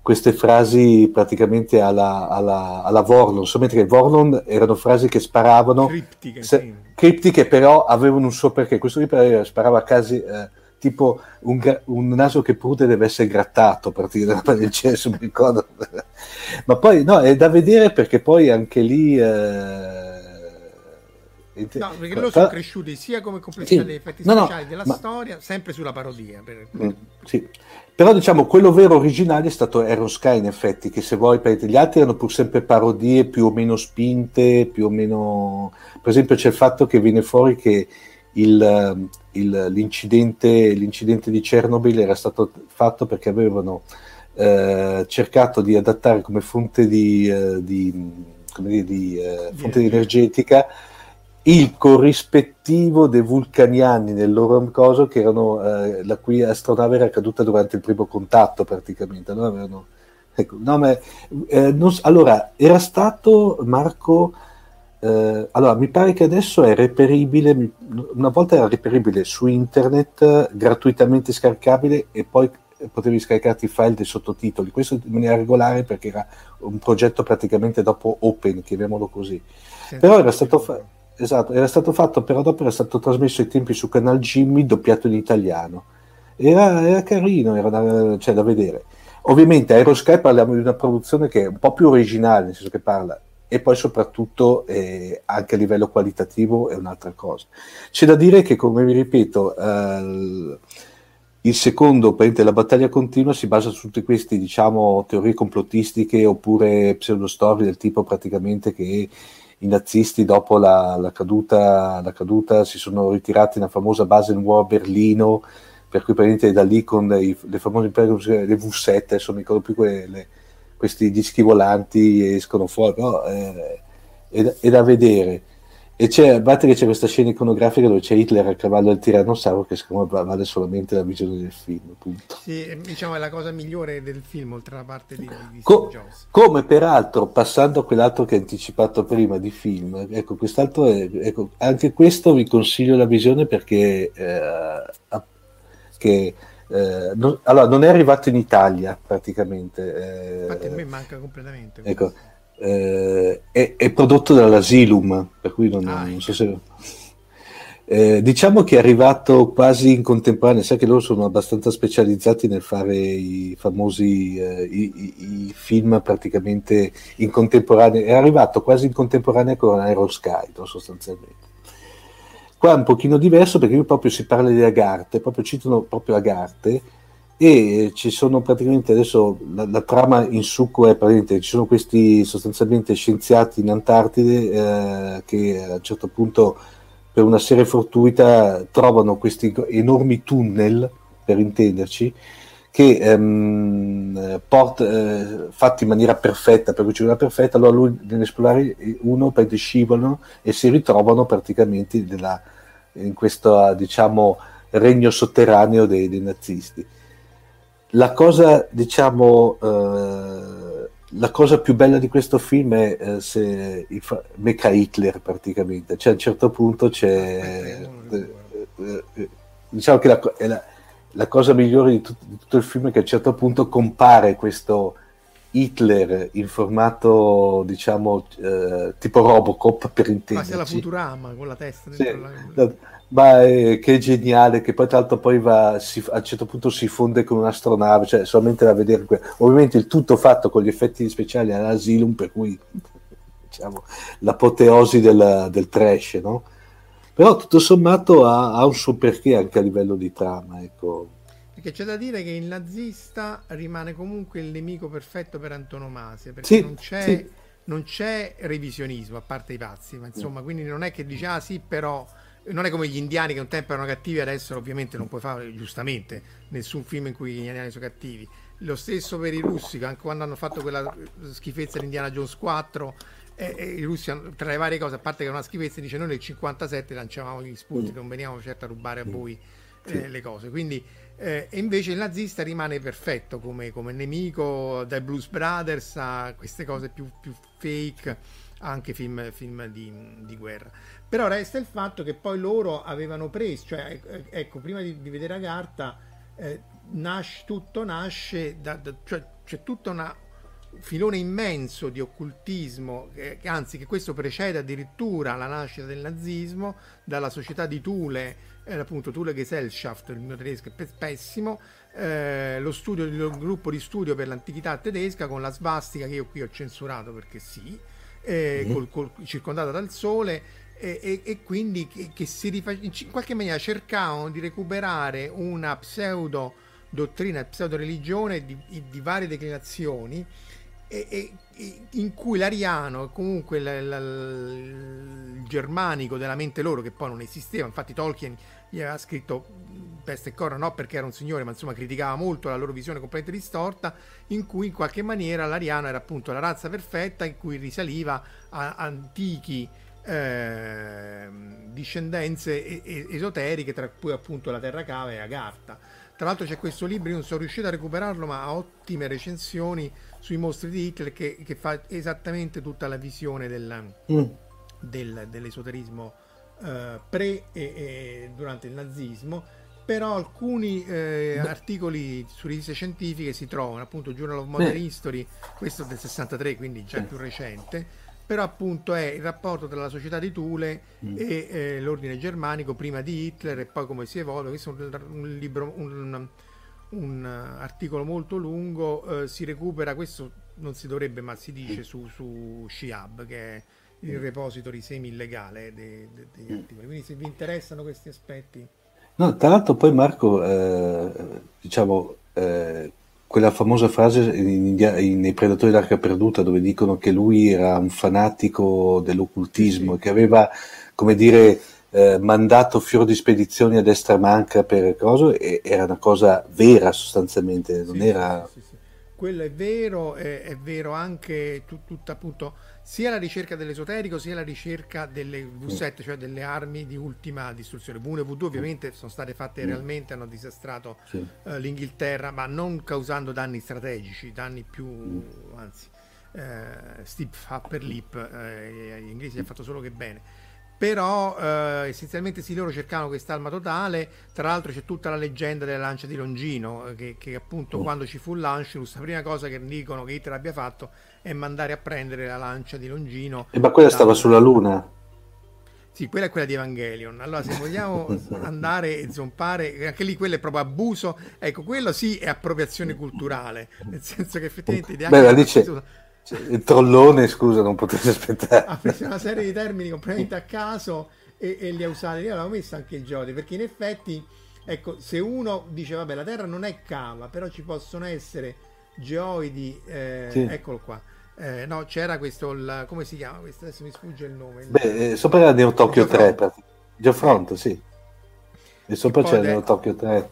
queste frasi praticamente alla, alla, alla Vorlon, solamente che Vorlon erano frasi che sparavano criptiche, se, sì. criptiche però avevano un suo perché, questo qui sparava a casi eh, tipo un, un, naso che prude deve essere grattato, praticamente del cesso, mi ricordo. Ma poi no, è da vedere perché poi anche lì... Eh, No, perché loro sono cresciuti sia come complessità sì, degli effetti speciali no, della ma, storia, sempre sulla parodia. Per... Mm, sì. Però diciamo quello vero originale è stato Aero Sky in effetti, che se vuoi per gli altri erano pur sempre parodie più o meno spinte, più o meno... Per esempio c'è il fatto che viene fuori che il, il, l'incidente, l'incidente, di Chernobyl era stato fatto perché avevano eh, cercato di adattare come fonte di, eh, di, dire, di eh, fonte energetica il corrispettivo dei vulcaniani nel loro coso che erano eh, la cui astronave era caduta durante il primo contatto praticamente no? Avevano, ecco, no, ma, eh, non, allora era stato Marco eh, allora mi pare che adesso è reperibile una volta era reperibile su internet gratuitamente scaricabile e poi potevi scaricarti i file dei sottotitoli. Questo in maniera regolare perché era un progetto praticamente dopo open chiamiamolo così. Senza però era stato fatto Esatto, era stato fatto, però dopo era stato trasmesso ai tempi su Canal Jimmy doppiato in italiano. Era, era carino, era da, cioè, da vedere. Ovviamente Aerosky parliamo di una produzione che è un po' più originale, nel senso che parla, e poi soprattutto eh, anche a livello qualitativo è un'altra cosa. C'è da dire che, come vi ripeto, eh, il secondo, la battaglia continua, si basa su tutte queste, diciamo, teorie complottistiche oppure pseudostorie del tipo praticamente che i nazisti dopo la, la, caduta, la, caduta, si sono ritirati nella famosa base nuova a Berlino, per cui praticamente da lì con i, le famose le V7, adesso non ricordo più quelle, questi dischi volanti escono fuori, però eh, è, è da vedere. E c'è, a parte che c'è questa scena iconografica dove c'è Hitler a cavallo del tirannosauro che secondo me vale solamente la visione del film. Appunto. Sì, diciamo è la cosa migliore del film, oltre alla parte di, di Co- Come peraltro, passando a quell'altro che hai anticipato prima di film, ecco, quest'altro è, ecco, anche questo vi consiglio la visione perché eh, che, eh, non, allora, non è arrivato in Italia praticamente. Eh, Infatti a me manca completamente. Ecco eh, è, è, prodotto dall'Asylum, per cui non, ah, non so se... Eh, diciamo che è arrivato quasi in contemporanea, sai che loro sono abbastanza specializzati nel fare i famosi eh, i, i, i film praticamente in contemporanea, è arrivato quasi in contemporanea con Aerosky sostanzialmente. Qua è un pochino diverso perché qui proprio si parla di Agarte, proprio citano proprio Agarte e ci sono praticamente adesso la, la trama in succo è praticamente ci sono questi sostanzialmente scienziati in Antartide eh, che a un certo punto per una serie fortuita trovano questi enormi tunnel per intenderci che ehm, port, eh, fatti in maniera perfetta per una perfetta allora lui deve esplorare uno poi scivolano e si ritrovano praticamente nella, in questo diciamo regno sotterraneo dei, dei nazisti la cosa, diciamo, eh, la cosa più bella di questo film è eh, se fa- Mecha Hitler praticamente, cioè a un certo punto c'è... Eh, eh, eh, diciamo che la, la, la cosa migliore di, tut- di, tutto il film è che a un certo punto compare questo Hitler in formato, diciamo, eh, tipo Robocop per intenderci. Ma la Futurama con la testa sì, la... Ma eh, che geniale, che poi tra l'altro poi va, si, a un certo punto si fonde con un'astronave, cioè solamente da vedere. Que- Ovviamente il tutto fatto con gli effetti speciali all'Asylum, per cui diciamo l'apoteosi del, del trash, no? Però tutto sommato ha, ha, un suo perché anche a livello di trama, ecco. Perché c'è da dire che il nazista rimane comunque il nemico perfetto per antonomasia, perché sì, non c'è... Sì. Non c'è revisionismo a parte i pazzi, ma insomma, quindi non è che dice ah sì, però non è come gli indiani che un tempo erano cattivi, adesso ovviamente non puoi fare giustamente nessun film in cui gli indiani sono cattivi. Lo stesso per i russi, anche quando hanno fatto quella schifezza di Indiana Jones 4, e, e i russi tra le varie cose, a parte che è una schifezza, dice noi nel 57 lanciavamo gli spunti, mm. non veniamo certo a rubare a mm. voi eh, le cose. Quindi, eh, e invece il nazista rimane perfetto come, come, nemico, dai Blues Brothers a queste cose più, più fake, anche film, film di, di, guerra. Però resta il fatto che poi loro avevano preso, cioè, ecco, prima di, di vedere Agartha, eh, nasce, tutto nasce, da, da, cioè c'è tutta una filone immenso di occultismo, che, anzi che questo precede addirittura la nascita del nazismo, dalla società di Thule, eh, appunto Thule Gesellschaft, il mio tedesco è pessimo, eh, lo studio, il gruppo di studio per l'antichità tedesca con la svastica che io qui ho censurato perché sì, eh, mm-hmm. col, col, circondata dal sole. E, e, e quindi che, che si rifac- in qualche maniera cercavano di recuperare una pseudo dottrina, pseudo religione di, di varie declinazioni e, e, in cui l'ariano, comunque l, l, il germanico della mente loro, che poi non esisteva, infatti Tolkien gli aveva scritto peste e corna, no perché era un signore, ma insomma criticava molto la loro visione completamente distorta, in cui in qualche maniera l'ariano era appunto la razza perfetta in cui risaliva a antichi eh, discendenze esoteriche, tra cui appunto la Terra Cava e Agartha. Tra l'altro c'è questo libro, io non sono riuscito a recuperarlo, ma ha ottime recensioni sui mostri di Hitler che, che fa esattamente tutta la visione del, mm. del, dell'esoterismo eh, pre e, e, durante il nazismo. Però alcuni eh, articoli su riviste scientifiche si trovano, appunto Journal of Modern History, questo del 63, quindi già più recente, però appunto è il rapporto tra la società di Thule mm. e eh, l'ordine germanico prima di Hitler e poi come si evolve. Questo è un, un libro, un, un articolo molto lungo, eh, si recupera, questo non si dovrebbe ma si dice su, su Shihab che è il mm. repository semi-illegale de, de, degli mm. articoli. Quindi se vi interessano questi aspetti... No, tra l'altro poi Marco, eh, diciamo, eh, quella famosa frase in, in, nei Predatori d'Arca Perduta dove dicono che lui era un fanatico dell'occultismo e che aveva, come dire, eh, mandato fior di spedizioni a destra manca per cose, e era una cosa vera sostanzialmente, non sì, era... Sì, sì, Quello è vero, è, è vero anche tut, tutta appunto sia la ricerca dell'esoterico sia la ricerca delle V7, cioè delle armi di ultima distruzione. V1 e V2 ovviamente sono state fatte realmente, hanno disastrato sì. uh, l'Inghilterra, ma non causando danni strategici, danni più, anzi, uh, steep upper lip, uh, gli inglesi hanno fatto solo che bene però eh, essenzialmente sì loro cercavano quest'alma totale tra l'altro c'è tutta la leggenda della lancia di Longino che, che appunto oh. quando ci fu l'Anschluss la prima cosa che dicono che Hitler abbia fatto è mandare a prendere la lancia di Longino e ma quella da... stava sulla luna sì, quella è quella di Evangelion. Allora, se vogliamo andare e zompare, anche lì quello è proprio abuso. Ecco, quello sì è appropriazione culturale, nel senso che effettivamente... Beh, la dice, cioè, il trollone, scusa, non potete aspettare. Ha preso una serie di termini completamente a caso e, e li ha usati. Io l'avevo messo anche il Jody, perché in effetti, ecco, se uno dice, vabbè, la Terra non è cava, però ci possono essere geoidi, eh, sì. eccolo qua. Eh, no, c'era questo, il, come si chiama questo? Adesso mi sfugge il nome. Il... Beh, eh, sopra era Neo Tokyo 3, Geofront, sì. E sopra c'è Neo Tokyo 3.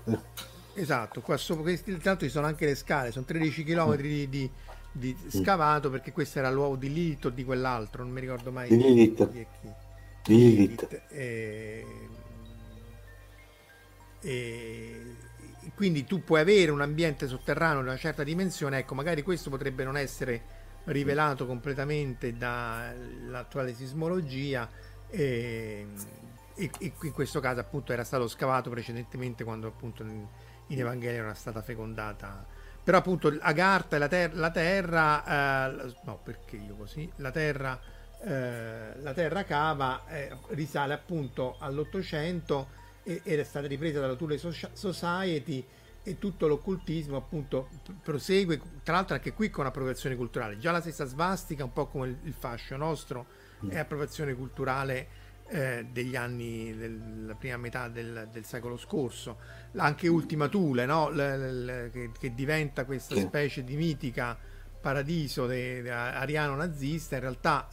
Esatto, qua sopra, intanto ci sono anche le scale, sono 13 km di, di di scavato perché questo era l'uovo di Lilith o di quell'altro, non mi ricordo mai. Di Lilith. Di, di Lilith. E, e, quindi tu puoi avere un ambiente sotterraneo di una certa dimensione, ecco, magari questo potrebbe non essere rivelato completamente dall'attuale sismologia e, e, in questo caso appunto era stato scavato precedentemente quando appunto in, in Evangelio era stata fecondata però appunto Agartha e la, ter- la Terra, eh, no perché io così, la Terra, eh, la terra Cava eh, risale appunto all'Ottocento ed è stata ripresa dalla Thule Society e tutto l'occultismo appunto prosegue, tra l'altro anche qui con appropriazione culturale. Già la stessa svastica, un po' come il, il fascio nostro, è appropriazione culturale eh, degli anni della prima metà del, del, secolo scorso, anche Ultima Thule, no? l, l, che, che, diventa questa specie di mitica paradiso de, de ariano nazista, in realtà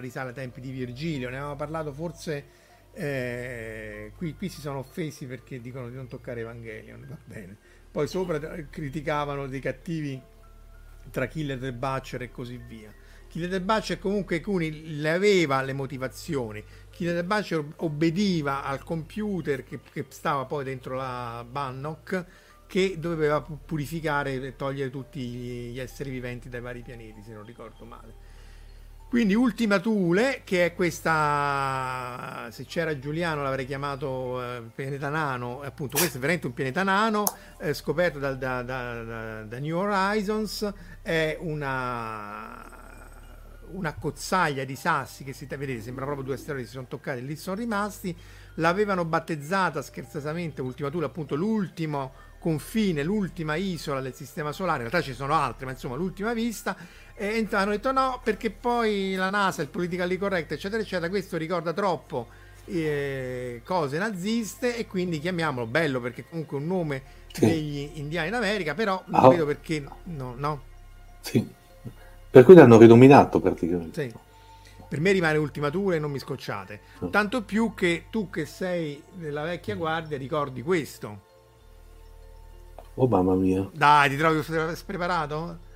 risale ai tempi di Virgilio, ne avevamo parlato forse. Eh, qui, qui, si sono offesi perché dicono di non toccare Evangelion, va bene. Poi sopra criticavano dei cattivi tra Killer e Butcher e così via. Kiledebace comunque Cuni le aveva le motivazioni. Kiledebace obbediva al computer che, che, stava poi dentro la Bannock che doveva purificare e togliere tutti gli esseri viventi dai vari pianeti, se non ricordo male. Quindi Ultima Thule, che è questa, se c'era Giuliano l'avrei chiamato eh, pianeta nano, appunto questo è veramente un pianeta nano, eh, scoperto da, da, da, da, New Horizons, è una, una cozzaglia di sassi che si, vedete, sembra proprio due asteroidi si sono toccati e lì sono rimasti, l'avevano battezzata scherzosamente Ultima Thule, appunto l'ultimo confine, l'ultima isola del sistema solare, in realtà ci sono altre, ma insomma l'ultima vista, e hanno detto no, perché poi la NASA, il politically correct, eccetera, eccetera, questo ricorda troppo eh, cose naziste e quindi chiamiamolo bello perché comunque è un nome sì. degli indiani d'America, però non oh. vedo perché no, no. Sì. Per cui l'hanno rinominato praticamente. Sì. Per me rimane ultimatura e non mi scocciate. Tanto più che tu che sei della vecchia guardia ricordi questo. Oh mamma mia. Dai, ti trovi spreparato?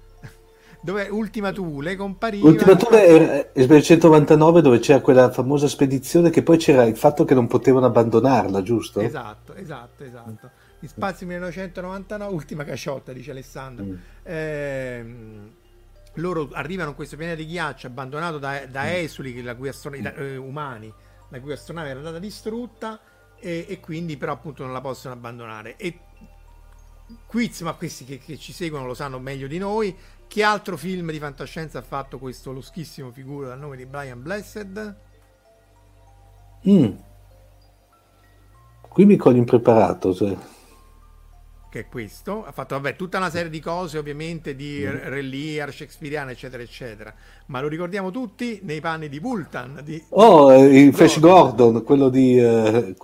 dove Ultima Thule compariva Ultima Thule era il 199 dove c'era quella famosa spedizione che poi c'era il fatto che non potevano abbandonarla giusto? esatto esatto esatto in spazio 1999 ultima caciotta dice Alessandro mm. eh, loro arrivano in questo pianeta di ghiaccio abbandonato da, da mm. esuli la cui astron- mm. eh, umani la cui astronave era stata distrutta e, e, quindi però appunto non la possono abbandonare e quiz ma questi che, che ci seguono lo sanno meglio di noi che altro film di fantascienza ha fatto questo loschissimo figura dal nome di Brian Blessed? Mm. Qui mi cogli impreparato. Cioè. Che è questo. Ha fatto vabbè, tutta una serie di cose, ovviamente, di mm. Re Lear, Shakespeareana, eccetera, eccetera. Ma lo ricordiamo tutti nei panni di Bultan. Di... Oh, il Flash Gordon, quello di. Uh...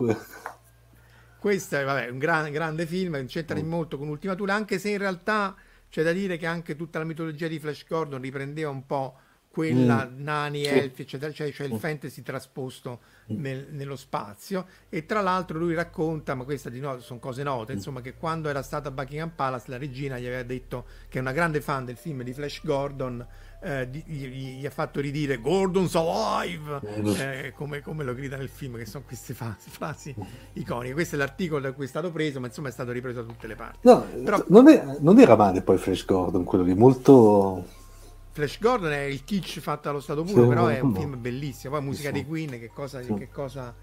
Questo è vabbè, un gran, grande film, c'entra mm. molto con Ultima Thule, anche se in realtà c'è da dire che anche tutta la mitologia di Flash Gordon riprendeva un po' quella mm. nani, elfi, eccetera, cioè, cioè il mm. fantasy trasposto mm. nel, nello spazio. E tra l'altro lui racconta, ma queste di no, sono cose note, mm. insomma, che quando era stata a Buckingham Palace la regina gli aveva detto che è una grande fan del film di Flash Gordon eh, gli, gli, ha fatto ridire Gordon's Alive eh come, come, lo grida nel film che sono queste frasi, frasi iconiche questo è l'articolo da cui è stato preso ma insomma è stato ripreso da tutte le parti no, Però, non, è, non, era male poi Flash Gordon quello lì molto Flash Gordon è il kitsch fatto allo stato puro sì, però è un film bellissimo poi musica sì. dei Queen che cosa, sì. che cosa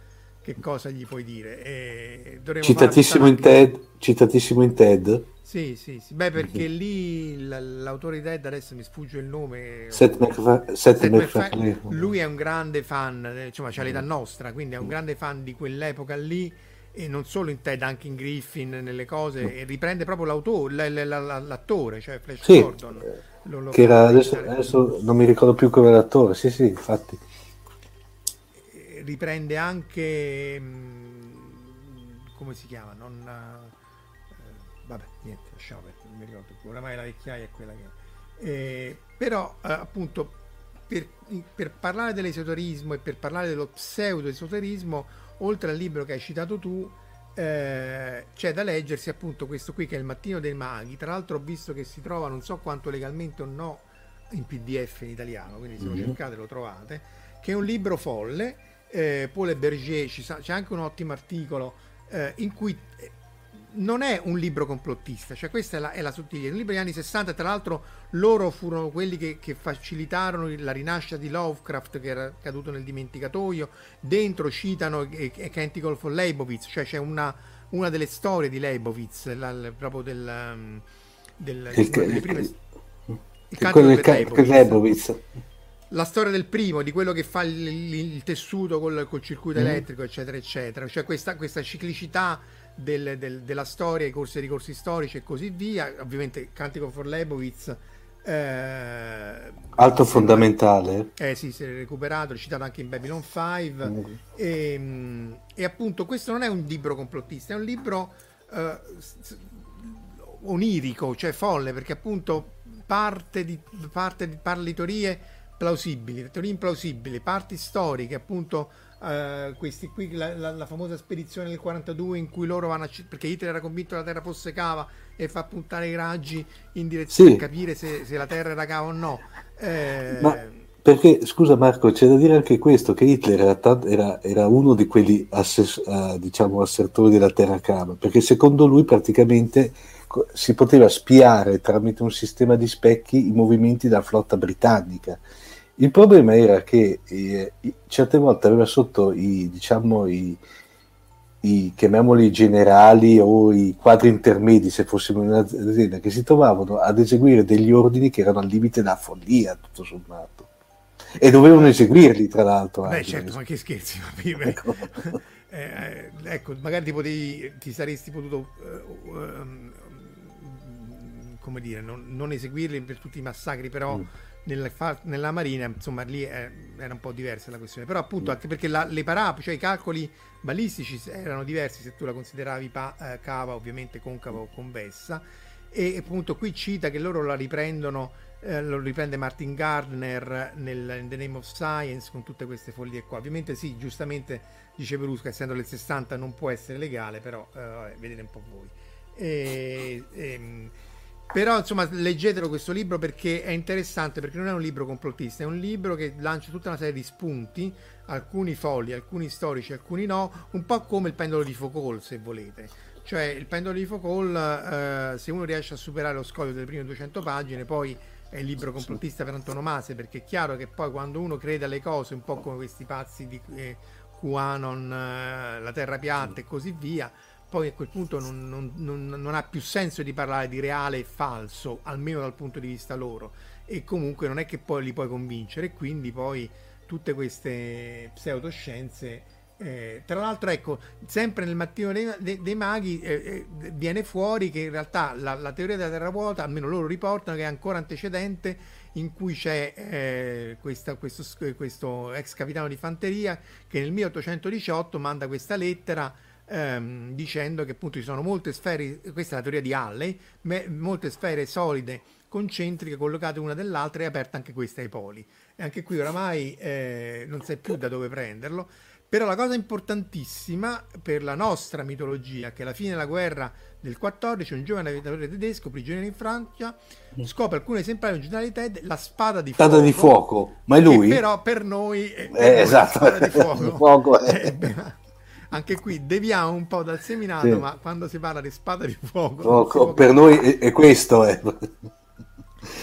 che cosa gli puoi dire? citatissimo, in Ted, citatissimo in TED sì, sì, sì. Beh, perché mm-hmm. lì l'autore di Dead, adesso mi sfugge il nome. Seth, MacFarlane. Seth MacFarlane. Lui è un grande fan, eh, insomma, c'ha l'età nostra, quindi è un grande fan di quell'epoca lì e non solo in Ted, anche in Griffin, nelle cose, e riprende proprio l'autore, l'attore, cioè Flash sì, Gordon. Che era, adesso, adesso, non mi ricordo più come l'attore, sì, sì, infatti. Riprende anche, mm, come si chiama, non vabbè, niente, lasciamo perdere, non mi ricordo più, oramai la vecchiaia è quella che è. Eh, però, eh, appunto, per, per, parlare dell'esoterismo e per parlare dello pseudo-esoterismo, oltre al libro che hai citato tu, eh, c'è da leggersi appunto questo qui che è il Mattino dei Maghi. Tra l'altro ho visto che si trova non so quanto legalmente o no in PDF in italiano, quindi se lo mm-hmm. cercate lo trovate, che è un libro folle. Eh, Paul Berger, c'è anche un ottimo articolo eh, in cui eh, non è un libro complottista, cioè questa è la, è la sottigliezza. Un libro degli anni 60, tra l'altro loro furono quelli che, che, facilitarono la rinascita di Lovecraft che era caduto nel dimenticatoio. Dentro citano e, e Canticle for Leibovitz, cioè c'è una, una delle storie di Leibovitz, la, la, proprio del, um, del, il, prime... Il, il canto del Leibovitz. Leibovitz. La storia del primo, di quello che fa il, il, il tessuto col, col circuito mm. elettrico, eccetera, eccetera. Cioè questa, questa ciclicità del, del, della storia, i corsi e ricorsi storici e così via. Ovviamente Cantico for Leibowitz. Eh, Alto fondamentale. Eh sì, si è recuperato, è citato anche in Babylon 5. Mm. E, e, appunto questo non è un libro complottista, è un libro eh, onirico, cioè folle, perché appunto parte di, parte di, parla di teorie plausibili, teorie implausibili, parti storiche, appunto Uh, questi qui, la, la, la, famosa spedizione del 42 in cui loro vanno a perché Hitler era convinto che la Terra fosse cava e fa puntare i raggi in direzione sì. a capire se, se, la Terra era cava o no Eh... Ma perché, scusa Marco, c'è da dire anche questo, che Hitler era, t- era, era uno di quelli assess- uh, diciamo, assertori della terra cava, perché secondo lui praticamente si poteva spiare tramite un sistema di specchi i movimenti della flotta britannica. Il problema era che eh, certe volte aveva sotto i, diciamo, i, i, chiamiamoli generali o i quadri intermedi, se fossimo in un'azienda, che si trovavano ad eseguire degli ordini che erano al limite della follia, tutto sommato. E dovevano eseguirli, tra l'altro. Beh, anche, certo, ma che scherzi, ma ecco. eh, ecco, magari ti, potevi, ti saresti potuto uh, um, come dire, non, non, eseguirli per tutti i massacri, però mm. Nella, nella, Marina, insomma, lì è, era un po' diversa la questione. Però appunto, anche perché la, le parabole, cioè i calcoli balistici erano diversi se tu la consideravi pa, eh, cava, ovviamente concava o convessa. E appunto qui cita che loro la riprendono, eh, lo riprende Martin Gardner nel in The Name of Science con tutte queste follie qua. Ovviamente sì, giustamente dice Perusca, essendo le 60 non può essere legale, però eh, vedete un po' voi. E, e, ehm, però insomma leggetelo questo libro perché è interessante, perché non è un libro complottista, è un libro che lancia tutta una serie di spunti, alcuni folli, alcuni storici, alcuni no, un po' come il pendolo di Foucault se volete. Cioè il pendolo di Foucault, eh, se uno riesce a superare lo scoglio delle prime 200 pagine, poi è il libro complottista per antonomasia, perché è chiaro che poi quando uno crede alle cose, un po' come questi pazzi di eh, QAnon, eh, la terra piatta e così via, poi a quel punto non, non, non, non, ha più senso di parlare di reale e falso, almeno dal punto di vista loro. E comunque non è che poi li puoi convincere, quindi poi tutte queste pseudoscienze. Eh, tra l'altro, ecco, sempre nel mattino dei, dei, dei maghi eh, eh, viene fuori che in realtà la, la, teoria della terra vuota, almeno loro riportano, che è ancora antecedente in cui c'è eh, questa, questo, questo ex capitano di fanteria che nel 1818 manda questa lettera ehm, dicendo che appunto ci sono molte sfere, questa è la teoria di Halley, me, molte sfere solide concentriche collocate una dell'altra e aperta anche questa ai poli. E anche qui oramai eh, non sai più da dove prenderlo. Però la cosa importantissima per la nostra mitologia, che alla fine della guerra del 14 un giovane navigatore tedesco, prigioniero in Francia, scopre alcune esemplari originali di Ted, la spada di spada fuoco. di fuoco, ma è lui? Però per noi è eh, esatto. la spada di fuoco. fuoco è... Eh, anche qui deviamo un po' dal seminato, sì. ma quando si parla di spada di fuoco, fuoco per noi è, è questo. È.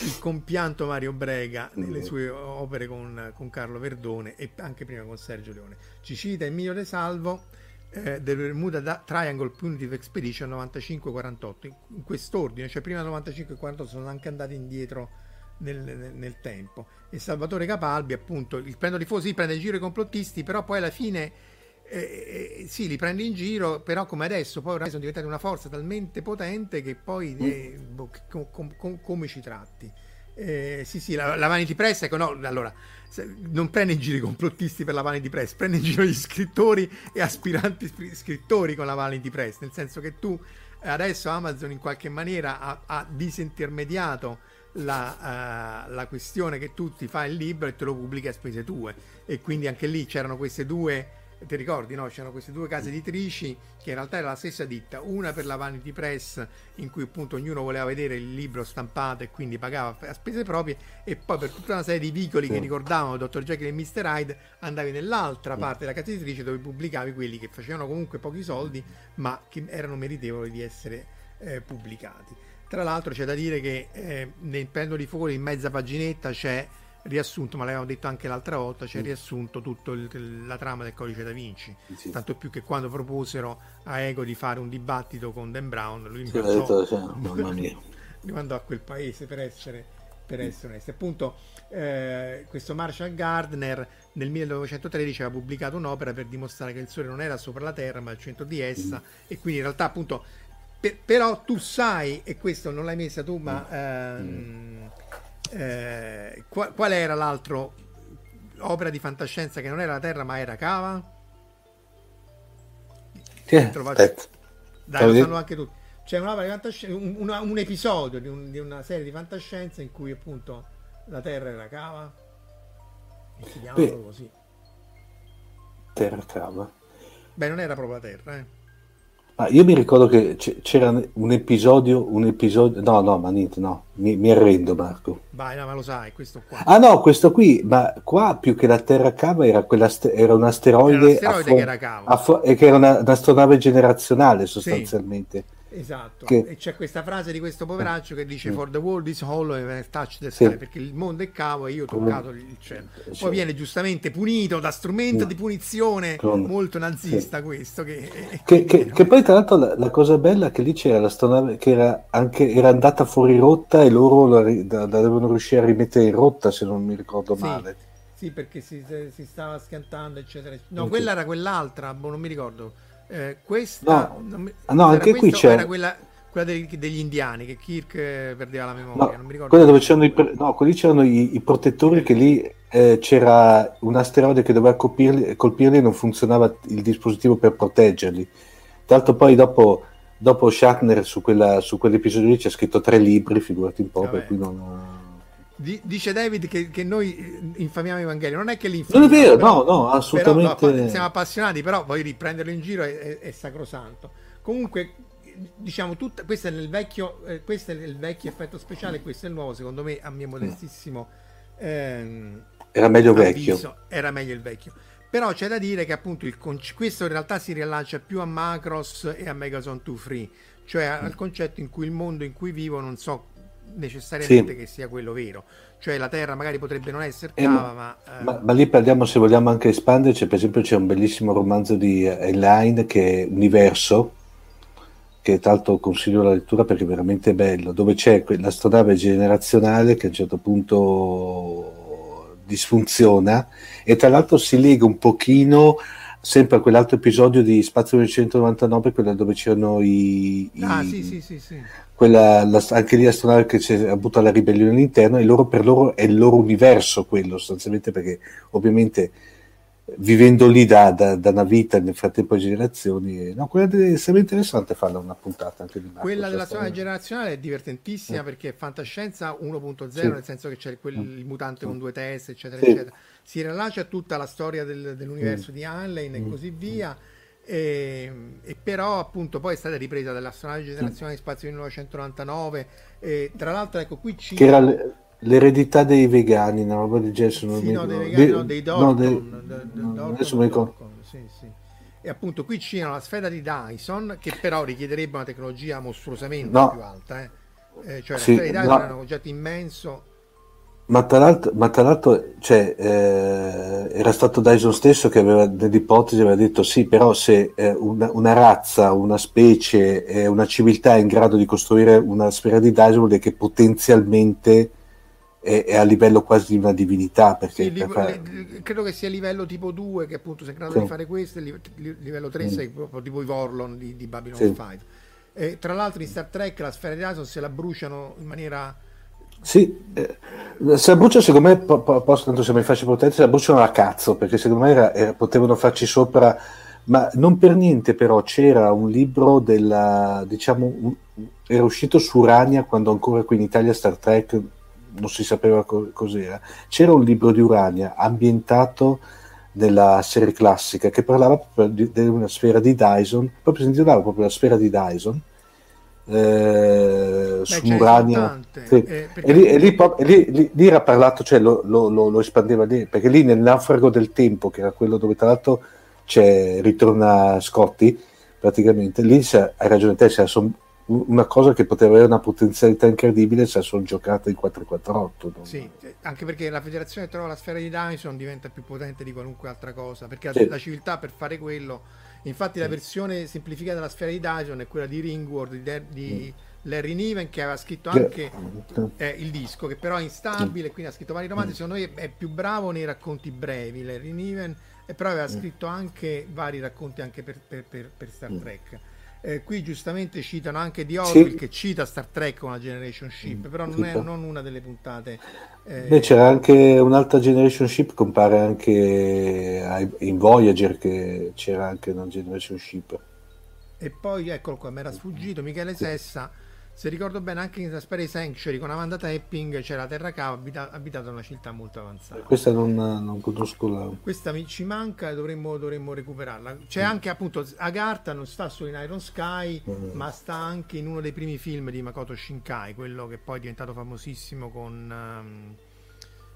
Il compianto Mario Brega nelle sue opere con, con, Carlo Verdone e anche prima con Sergio Leone. Ci cita Emilio De Salvo eh, del Bermuda Triangle Punitive Expedition 95-48. In quest'ordine, cioè prima 95-48 sono anche andati indietro nel, nel, nel, tempo. E Salvatore Capalbi, appunto, il prendo di Fosi prende in giro i complottisti, però poi alla fine eh, eh, sì, li prendi in giro, però come adesso poi ormai sono diventati una forza talmente potente che poi mm. eh, boh, com, com, com, come ci tratti? Eh, sì, sì, la, la Vanity Press, ecco, no, allora, non prende in giro i complottisti per la Vanity Press, prende in giro gli scrittori e aspiranti scrittori con la Vanity Press, nel senso che tu adesso Amazon in qualche maniera ha, ha disintermediato la, uh, la, questione che tu ti fai il libro e te lo pubblichi a spese tue e quindi anche lì c'erano queste due ti ricordi, no? C'erano queste due case editrici che in realtà era la stessa ditta, una per la Vanity Press in cui appunto ognuno voleva vedere il libro stampato e quindi pagava a spese proprie e poi per tutta una serie di vicoli che ricordavano Dr. Jekyll e Mr. Hyde andavi nell'altra parte della casa editrice dove pubblicavi quelli che facevano comunque pochi soldi ma che erano meritevoli di essere eh, pubblicati. Tra l'altro c'è da dire che eh, nel Pendolo di Fuori in mezza paginetta c'è riassunto, ma l'avevamo detto anche l'altra volta, c'è mm. riassunto tutta la trama del codice da Vinci. Sì. Tanto più che quando proposero a Ego di fare un dibattito con Dan Brown, lui sì, mandò, cioè, li mandò a quel paese per essere, per mm. essere onesti. Appunto, eh, questo Marshall Gardner nel 1913 aveva pubblicato un'opera per dimostrare che il Sole non era sopra la Terra, ma al centro di essa, mm. e quindi in realtà, appunto, per, però tu sai, e questo non l'hai messa tu, ma. Mm. Ehm, eh, qual, qual, era l'altro opera di fantascienza che non era la Terra ma era Cava? Che? Trovate... Dai, lo sanno anche tutti. C'è un'opera di fantascienza, un, una, un episodio di, un, di, una serie di fantascienza in cui appunto la Terra era Cava. E si chiamano così. Terra Cava. Beh, non era proprio la Terra, eh. Ma io mi ricordo che c'era un episodio, un episodio, no, no, ma niente, no, mi, mi arrendo Marco. Vai, no, ma lo sai, questo qua. Ah no, questo qui, ma qua più che la Terra cava era, quella, era un asteroide, era un asteroide fo- che era cavo. e che era una, un'astronave generazionale sostanzialmente. Sì. Esatto, che... e c'è questa frase di questo poveraccio che dice: Mm. For the world is hollow and touch the Sì. sky, perché il mondo è cavo e io ho toccato il cielo. Poi Sì. viene giustamente punito da strumento No. di punizione Con- molto nazista. Questo che, Che, che- che poi tra l'altro la, la cosa bella è che lì c'era l'astronave che era, anche, era andata fuori rotta e loro la, la- la dovevano riuscire a rimettere in rotta se non mi ricordo Sì. male. Sì, perché si, si stava schiantando, eccetera. No, Sì. quella era quell'altra, boh, non mi ricordo. Eh, questa, No. mi- Ah, no, anche qui c'è- Era quella, quella dei- degli indiani che Kirk eh, perdeva la memoria. No, non mi ricordo. quella dove c'erano i, no, quelli c'erano i, i protettori che lì eh, c'era un asteroide che doveva colpirli, colpirli e non funzionava il dispositivo per proteggerli. Tra l'altro poi dopo, dopo Shatner su, quella- su quell'episodio lì c'è scritto tre libri, figurati un po', Vabbè. per cui non... Di- dice David che, che noi eh, infamiamo i Vangeli. Non è che li Non è infamiamo, vero, però- no, no, assolutamente... però, no, siamo appassionati, però voglio riprenderlo in giro è, è- sacrosanto. Comunque, diciamo, tutta, questo è nel vecchio, eh, questo è il vecchio effetto speciale, questo è il nuovo, secondo me, a mio modestissimo ehm, Era meglio vecchio. avviso, era meglio il vecchio. Però c'è da dire che appunto il conc- questo in realtà si rilancia più a Macross e a Megazone 2 Free, cioè Mm. al concetto in cui il mondo in cui vivo non so necessariamente Sì. che sia quello vero. Cioè la Terra magari potrebbe non essere Eh, cava, ma, eh, Ma, ma lì parliamo, se vogliamo anche espanderci, per esempio c'è un bellissimo romanzo di Heinlein che è Universo, che tra l'altro consiglio la lettura perché è veramente bello, dove c'è l'astronave generazionale che a un certo punto disfunziona e tra l'altro si lega un pochino sempre a quell'altro episodio di Spazio 1999, quello dove c'erano i... i- Ah, sì, sì, sì, sì. Quella, la- anche lì l'astronave che c'è avuto la ribellione all'interno e loro, per loro è il loro universo quello sostanzialmente perché ovviamente vivendo lì da, da- da una vita nel frattempo generazioni eh, no, quella deve- sarebbe interessante farla una puntata anche di Marco, Quella della cioè, storia generazionale è divertentissima perché è fantascienza 1.0, Sì. nel senso che c'è quel, il mutante con due teste, eccetera, Sì. eccetera. Si rilascia tutta la storia del- dell'universo di Heinlein e così via. E, e però appunto poi è stata ripresa dall'astronave generazionale di spazio 1999 e tra l'altro ecco qui ci che era l- l'eredità dei vegani una roba del genere Sì, mi no, dei vegani, Di- no, dei no, Dalton, dei- d- d- no, Dalton, adesso mi ricordo Dalton, sì, sì. E appunto qui c'è la sfera di Dyson, che però richiederebbe una tecnologia mostruosamente No. più alta. Eh. Eh, cioè la sfera di Dyson no. era un oggetto immenso. Ma tra l'altro, ma tra l'altro cioè, eh, era stato Dyson stesso che aveva nell'ipotesi aveva detto sì, però se eh, una, una razza, una specie, eh, una civiltà è in grado di costruire una sfera di Dyson vuol dire che potenzialmente è, è a livello quasi di una divinità. Perché Sì, per li- fare- le- credo che sia livello tipo 2, che appunto sei in grado Sì. di fare questo, li- li- livello 3 Mm. sei proprio tipo i Vorlon di, di Babylon Sì. 5. E tra l'altro in Star Trek la sfera di Dyson se la bruciano in maniera Sì, eh, brucia secondo me, po- po- posso tanto se mi faccio potente, se la bruciano a cazzo, perché secondo me era- era- potevano farci sopra, ma non per niente però c'era un libro della, diciamo, un- era uscito su Urania quando ancora qui in Italia Star Trek non si sapeva co- cos'era, c'era un libro di Urania ambientato nella serie classica che parlava di, di una sfera di Dyson, proprio si intitolava proprio la sfera di Dyson, eh, Beh, su sono tante, Sì. eh, perché- E lì, e lì lì- lì- era parlato, cioè lo, lo- lo- lo espandeva lì, perché lì nel naufrago del tempo, che era quello dove tra l'altro c'è, ritorna Scotti, praticamente, lì se- hai ragione te, se son- una cosa che poteva avere una potenzialità incredibile se la sono giocata in 448. no? Sì, eh, anche perché la federazione trova la sfera di Dyson diventa più potente di qualunque altra cosa, perché Sì. la civiltà per fare quello, infatti la versione semplificata della sfera di Dyson è quella di Ringworld di, di Larry Niven che aveva scritto Che- anche eh, il disco, che però è instabile, quindi ha scritto vari romanzi, Mm. secondo me è più bravo nei racconti brevi, Larry Niven, e però aveva Mm. scritto anche vari racconti anche per, per- per- per Star Trek. Eh, qui giustamente citano anche di Orwell Sì. che cita Star Trek con la Generation Ship, però non è non una delle puntate. eh, Beh, c'era anche un'altra generation ship, compare anche in Voyager che c'era anche una generation ship. E poi eccolo qua, mi era sfuggito Michele Sessa se ricordo bene anche in Aspare Sanctuary con Amanda Tapping c'è la Terra Cava abita- abitata in una città molto avanzata. Questa non, non conosco la... Questa mi, ci manca e dovremmo, dovremmo recuperarla. C'è anche appunto Agartha, non sta solo in Iron Sky, Mm. ma sta anche in uno dei primi film di Makoto Shinkai, quello che poi è diventato famosissimo con ehm,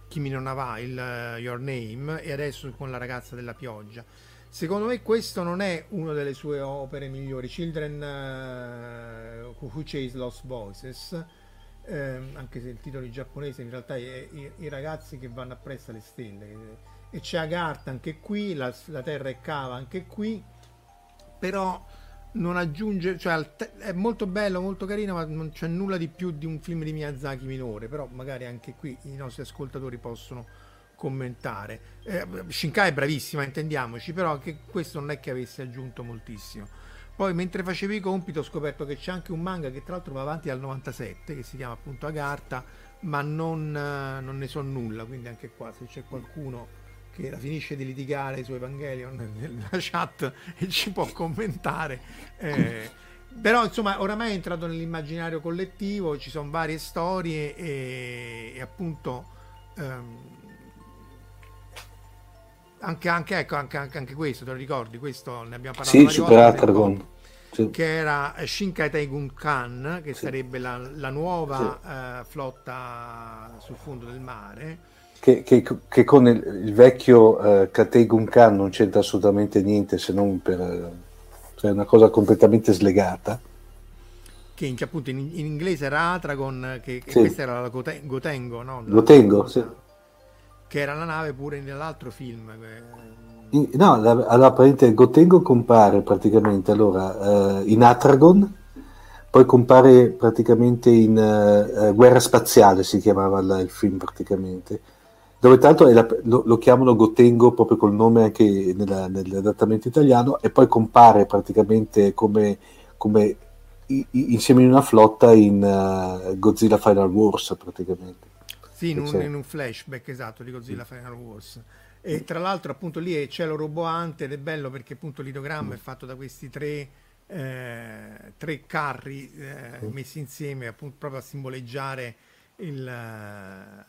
Kimi no Nawa, il eh, Your Name, e adesso con La ragazza della pioggia. Secondo me questo non è una delle sue opere migliori. Children eh, Who Chase Lost Voices, ehm, anche se il titolo in giapponese in realtà è i, i ragazzi che vanno appresso alle stelle. E c'è Agartha anche qui, la, la Terra è cava anche qui, però non aggiunge, cioè è molto bello, molto carino, ma non c'è nulla di più di un film di Miyazaki minore, però magari anche qui i nostri ascoltatori possono commentare. Eh, Shinkai è bravissima, intendiamoci, però anche questo non è che avesse aggiunto moltissimo. Poi mentre facevo i compiti ho scoperto che c'è anche un manga che tra l'altro va avanti dal 97, che si chiama appunto Agartha, ma non, eh, non ne so nulla, quindi anche qua se c'è qualcuno che la finisce di litigare su Evangelion nella chat e ci può commentare. eh, però insomma oramai è entrato nell'immaginario collettivo, ci sono varie storie e, e appunto ehm, anche, anche, ecco, anche, anche, anche questo, te lo ricordi? Questo ne abbiamo parlato Sì, Super Atragon. Sì. che era eh, Shinkai Taigun Kan, che Sì. sarebbe la, la nuova eh, flotta sul fondo del mare. Che, che- che con il, il vecchio eh, Katei Gunkan non c'entra assolutamente niente se non per... eh, cioè una cosa completamente slegata. Che in, appunto in, in inglese era Atragon, che, che Sì. questa era la Goten- Gotengo, no? Lo tengo, sì. Che era la nave pure nell'altro film. eh, no, allora praticamente Gotengo compare praticamente allora, eh, in Atragon, poi compare praticamente in eh, Guerra Spaziale, si chiamava la- il film praticamente, dove è la- lo, lo chiamano Gotengo proprio col nome anche nella- nell'adattamento italiano, e poi compare praticamente come, come i- i- insieme in una flotta in eh, Godzilla Final Wars praticamente. Sì, in un, Sì. in un flashback esatto di Godzilla Final Wars. E tra l'altro, appunto, lì è cielo roboante ed è bello perché appunto l'idogramma è fatto da questi tre, eh, tre carri eh, messi insieme appunto proprio a simboleggiare il. eh,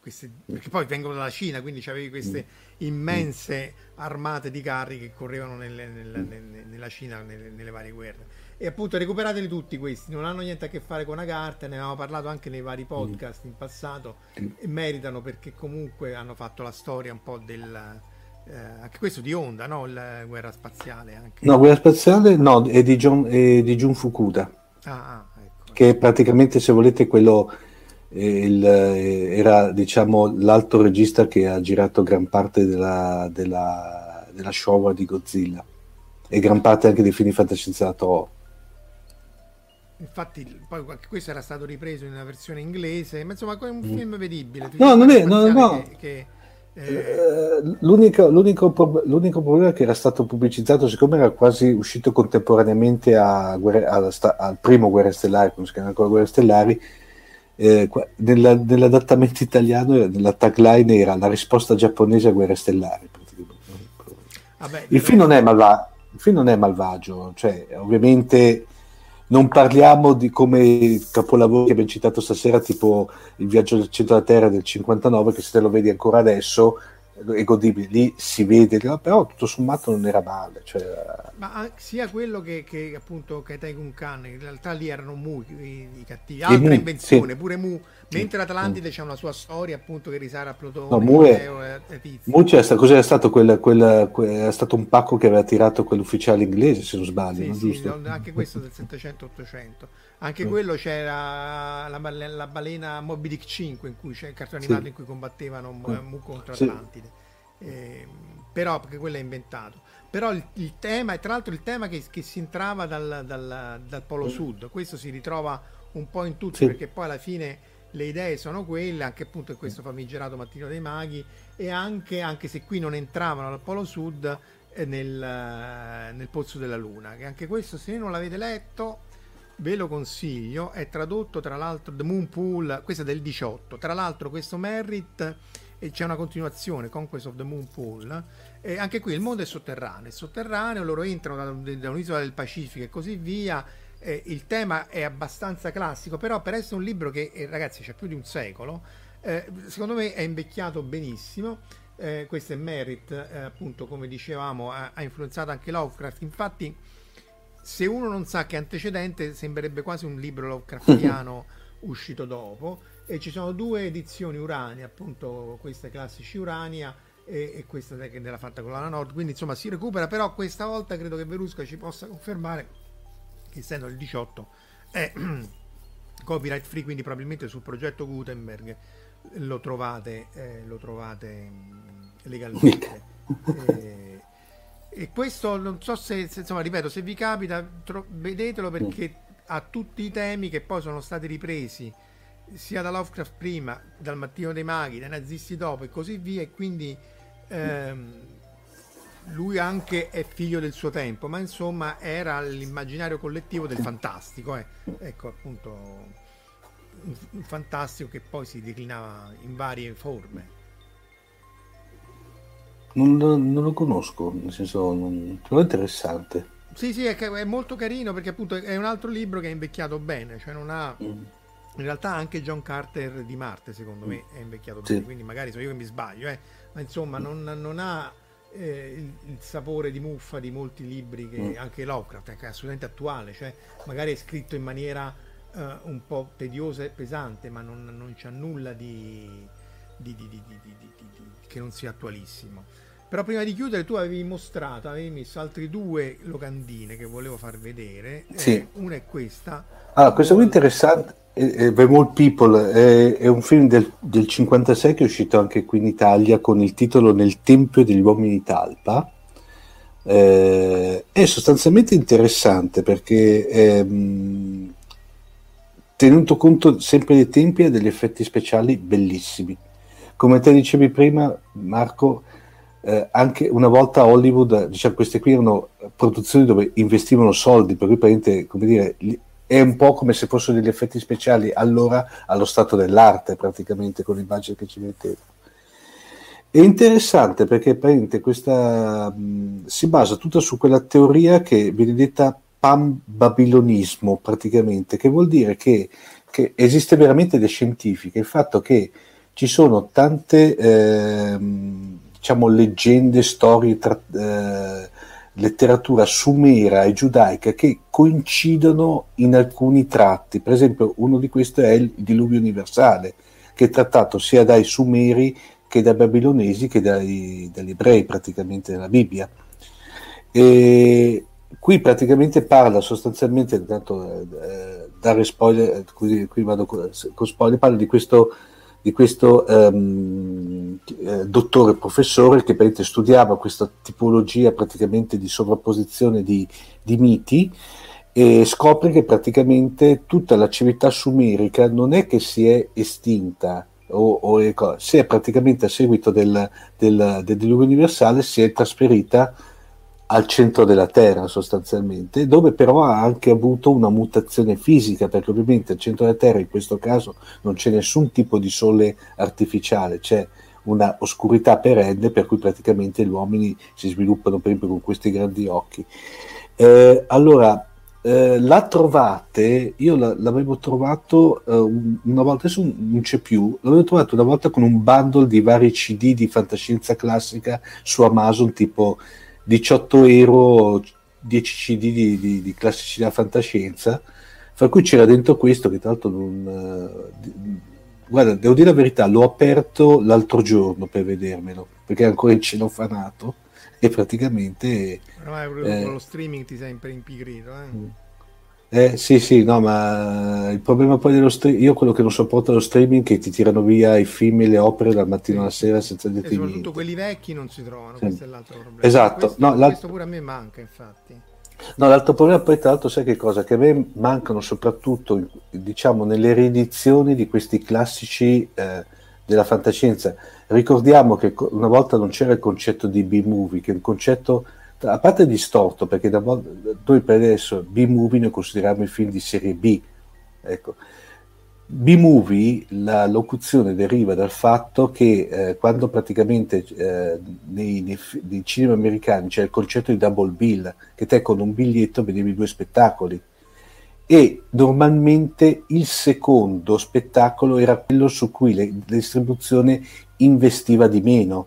queste- perché poi vengono dalla Cina, quindi c'avevi queste immense armate di carri che correvano nelle- nella- nelle- nella Cina nelle, nelle varie guerre. E appunto recuperateli tutti questi, non hanno niente a che fare con Agartha, ne avevamo parlato anche nei vari podcast in passato e meritano perché comunque hanno fatto la storia un po' del... eh, anche questo di Honda, no? La guerra spaziale anche. No, Guerra Spaziale no, è di, John, è di Jun Fukuda. Ah, ah, ecco. che è praticamente se volete quello eh, il, eh, era diciamo l'alto regista che ha girato gran parte della, della, della Showa di Godzilla e gran parte anche dei film di fantascienza Toho. Infatti, poi questo era stato ripreso in una versione inglese, ma insomma è un film vedibile. Mm. No, non è- no, no. Che, che, eh, Eh, l'unico, l'unico, l'unico problema è che era stato pubblicizzato siccome era quasi uscito contemporaneamente a alla sta- al primo Guerre Stellari come si chiama ancora Guerre Stellari eh, nella- nell'adattamento italiano nella tagline era la risposta giapponese a Guerre Stellari praticamente. vabbè, Il film non è, malva- il film non è malvagio, cioè ovviamente non parliamo di come capolavori che abbiamo citato stasera, tipo Il viaggio del centro della Terra del 59, che se te lo vedi ancora adesso è godibile, lì si vede, però tutto sommato non era male. Cioè, Ma sia quello che, che appunto Katai Kun in realtà lì erano Mu i, i cattivi, E altra Mu, invenzione, sì. pure Mu, mentre l'Atlantide c'è una sua storia appunto che risale a Plutone, No, Mu è- Leo e, e Tizio. Muccia, sta- cos'era stato quel, quel- que- era stato un pacco che aveva tirato quell'ufficiale inglese, se non sbaglio, Sì, no? sì, anche questo del 700-800. Anche Mm. quello c'era la, la balena Moby Dick 5, in cui c'è il cartone Sì. animato in cui combattevano Mu, Mm. Mu contro Sì. Atlantide. Ehm, però, perché quello è inventato. Però il, il tema, e tra l'altro il tema che, che si entrava dal, dal- dal polo sud, questo si ritrova un po' in tutti, Mm. Sì. perché poi alla fine le idee sono quelle, anche appunto in questo famigerato Mattino dei Maghi, e anche, anche se qui non entravano dal polo sud, eh, nel, eh, nel Pozzo della Luna, che anche questo se non l'avete letto ve lo consiglio, è tradotto tra l'altro The Moon Pool, questo è del 18, tra l'altro questo Merritt e c'è una continuazione, Conquest of the Moon Pool, e anche qui il mondo è sotterraneo, è sotterraneo, loro entrano da, da un'isola del Pacifico e così via, eh, il tema è abbastanza classico, però per essere un libro che, eh, ragazzi, c'è più di un secolo, eh, secondo me è invecchiato benissimo. Eh, questo è Merit, eh, appunto, come dicevamo, ha, ha, influenzato anche Lovecraft. Infatti, se uno non sa che antecedente, sembrerebbe quasi un libro Lovecraftiano uscito dopo. E ci sono due edizioni Urania, appunto, queste classici Urania e, e questa che della fatta con la Nord. Quindi, insomma, si recupera. Però questa volta credo che Verusca ci possa confermare essendo il 18 è copyright free, quindi probabilmente sul progetto Gutenberg lo trovate, eh, lo trovate mm, legalmente. e, e, questo non so se, se, insomma, ripeto, se vi capita, tro- vedetelo perché ha tutti i temi che poi sono stati ripresi sia da Lovecraft prima, dal Mattino dei Maghi, dai nazisti dopo e così via, e quindi ehm, lui anche è figlio del suo tempo, ma insomma era l'immaginario collettivo del fantastico. Eh. Ecco appunto un fantastico che poi si declinava in varie forme. Non, non lo conosco, nel senso, non, è interessante. Sì, sì, è, è, molto carino perché appunto è un altro libro che è invecchiato bene, cioè non ha... Mm. In realtà anche John Carter di Marte, secondo me, è invecchiato bene, quindi magari sono io che mi sbaglio, eh. ma insomma non, non ha eh, il, il, sapore di muffa di molti libri che mm. anche Lovecraft che è assolutamente attuale cioè magari è scritto in maniera uh, un po' tediosa e pesante ma non, non c'è nulla di, di, di, che non sia attualissimo però prima di chiudere tu avevi mostrato avevi messo altri due locandine che volevo far vedere sì. eh, una è questa allora questa qui è interessante The More People è, è un film del, del, 56 che è uscito anche qui in Italia con il titolo Nel Tempio degli Uomini Talpa. Eh, è sostanzialmente interessante perché ehm, tenuto conto sempre dei tempi ha degli effetti speciali bellissimi. Come te dicevi prima, Marco, eh, anche una volta Hollywood, diciamo, queste qui erano produzioni dove investivano soldi, per cui come dire, è un po' come se fossero degli effetti speciali allora allo stato dell'arte praticamente con l'immagine che ci metteva. È interessante perché questa mh, si basa tutta su quella teoria che viene detta pan-babilonismo praticamente, che vuol dire che, che, esiste veramente delle scientifiche, il fatto che ci sono tante eh, diciamo, leggende, storie tra, eh, letteratura sumera e giudaica che coincidono in alcuni tratti. Per esempio, uno di questi è il diluvio universale, che è trattato sia dai sumeri che dai babilonesi che dai, dagli ebrei, praticamente nella Bibbia. E qui praticamente parla sostanzialmente, tanto eh, dare spoiler, qui, qui vado con, con spoiler, parla di questo di questo ehm, eh, dottore professore che studiava questa tipologia praticamente di sovrapposizione di, di, miti e scopre che praticamente tutta la civiltà sumerica non è che si è estinta o, o è, si è praticamente a seguito del, del, del diluvio universale si è trasferita al centro della Terra sostanzialmente, dove però ha anche avuto una mutazione fisica, perché ovviamente al centro della Terra in questo caso non c'è nessun tipo di sole artificiale, c'è una oscurità perenne per cui praticamente gli uomini si sviluppano per esempio con questi grandi occhi. Eh, allora, eh, la trovate, io la, l'avevo trovato eh, una volta, adesso non c'è più, l'avevo trovato una volta con un bundle di vari CD di fantascienza classica su Amazon tipo 18 euro 10 CD di, di, di classicità fantascienza, fra cui c'era dentro questo che tra l'altro non... Uh, guarda, devo dire la verità, l'ho aperto l'altro giorno per vedermelo, perché è ancora in celofanato e praticamente... Ormai eh, con lo streaming ti sei impigrito, eh? Eh, sì, sì, no, ma il problema poi dello streaming, io quello che non sopporto lo streaming è che ti tirano via i film e le opere dal mattino alla sera senza dirti niente. Soprattutto quelli vecchi non si trovano, sì. questo è l'altro problema. Esatto, questo, no, questo pure a me manca, infatti. No, l'altro problema poi tra l'altro sai che cosa? Che a me mancano soprattutto, diciamo, nelle riedizioni di questi classici eh, della fantascienza. Ricordiamo che una volta non c'era il concetto di B-movie, che è un concetto a parte distorto, perché da, noi per adesso B-movie noi consideriamo i film di serie B. Ecco. B-movie, la locuzione deriva dal fatto che eh, quando praticamente eh, nei, nei, nei, cinema americani c'è il concetto di double bill, che te con un biglietto vedevi due spettacoli. e normalmente il secondo spettacolo era quello su cui la distribuzione investiva di meno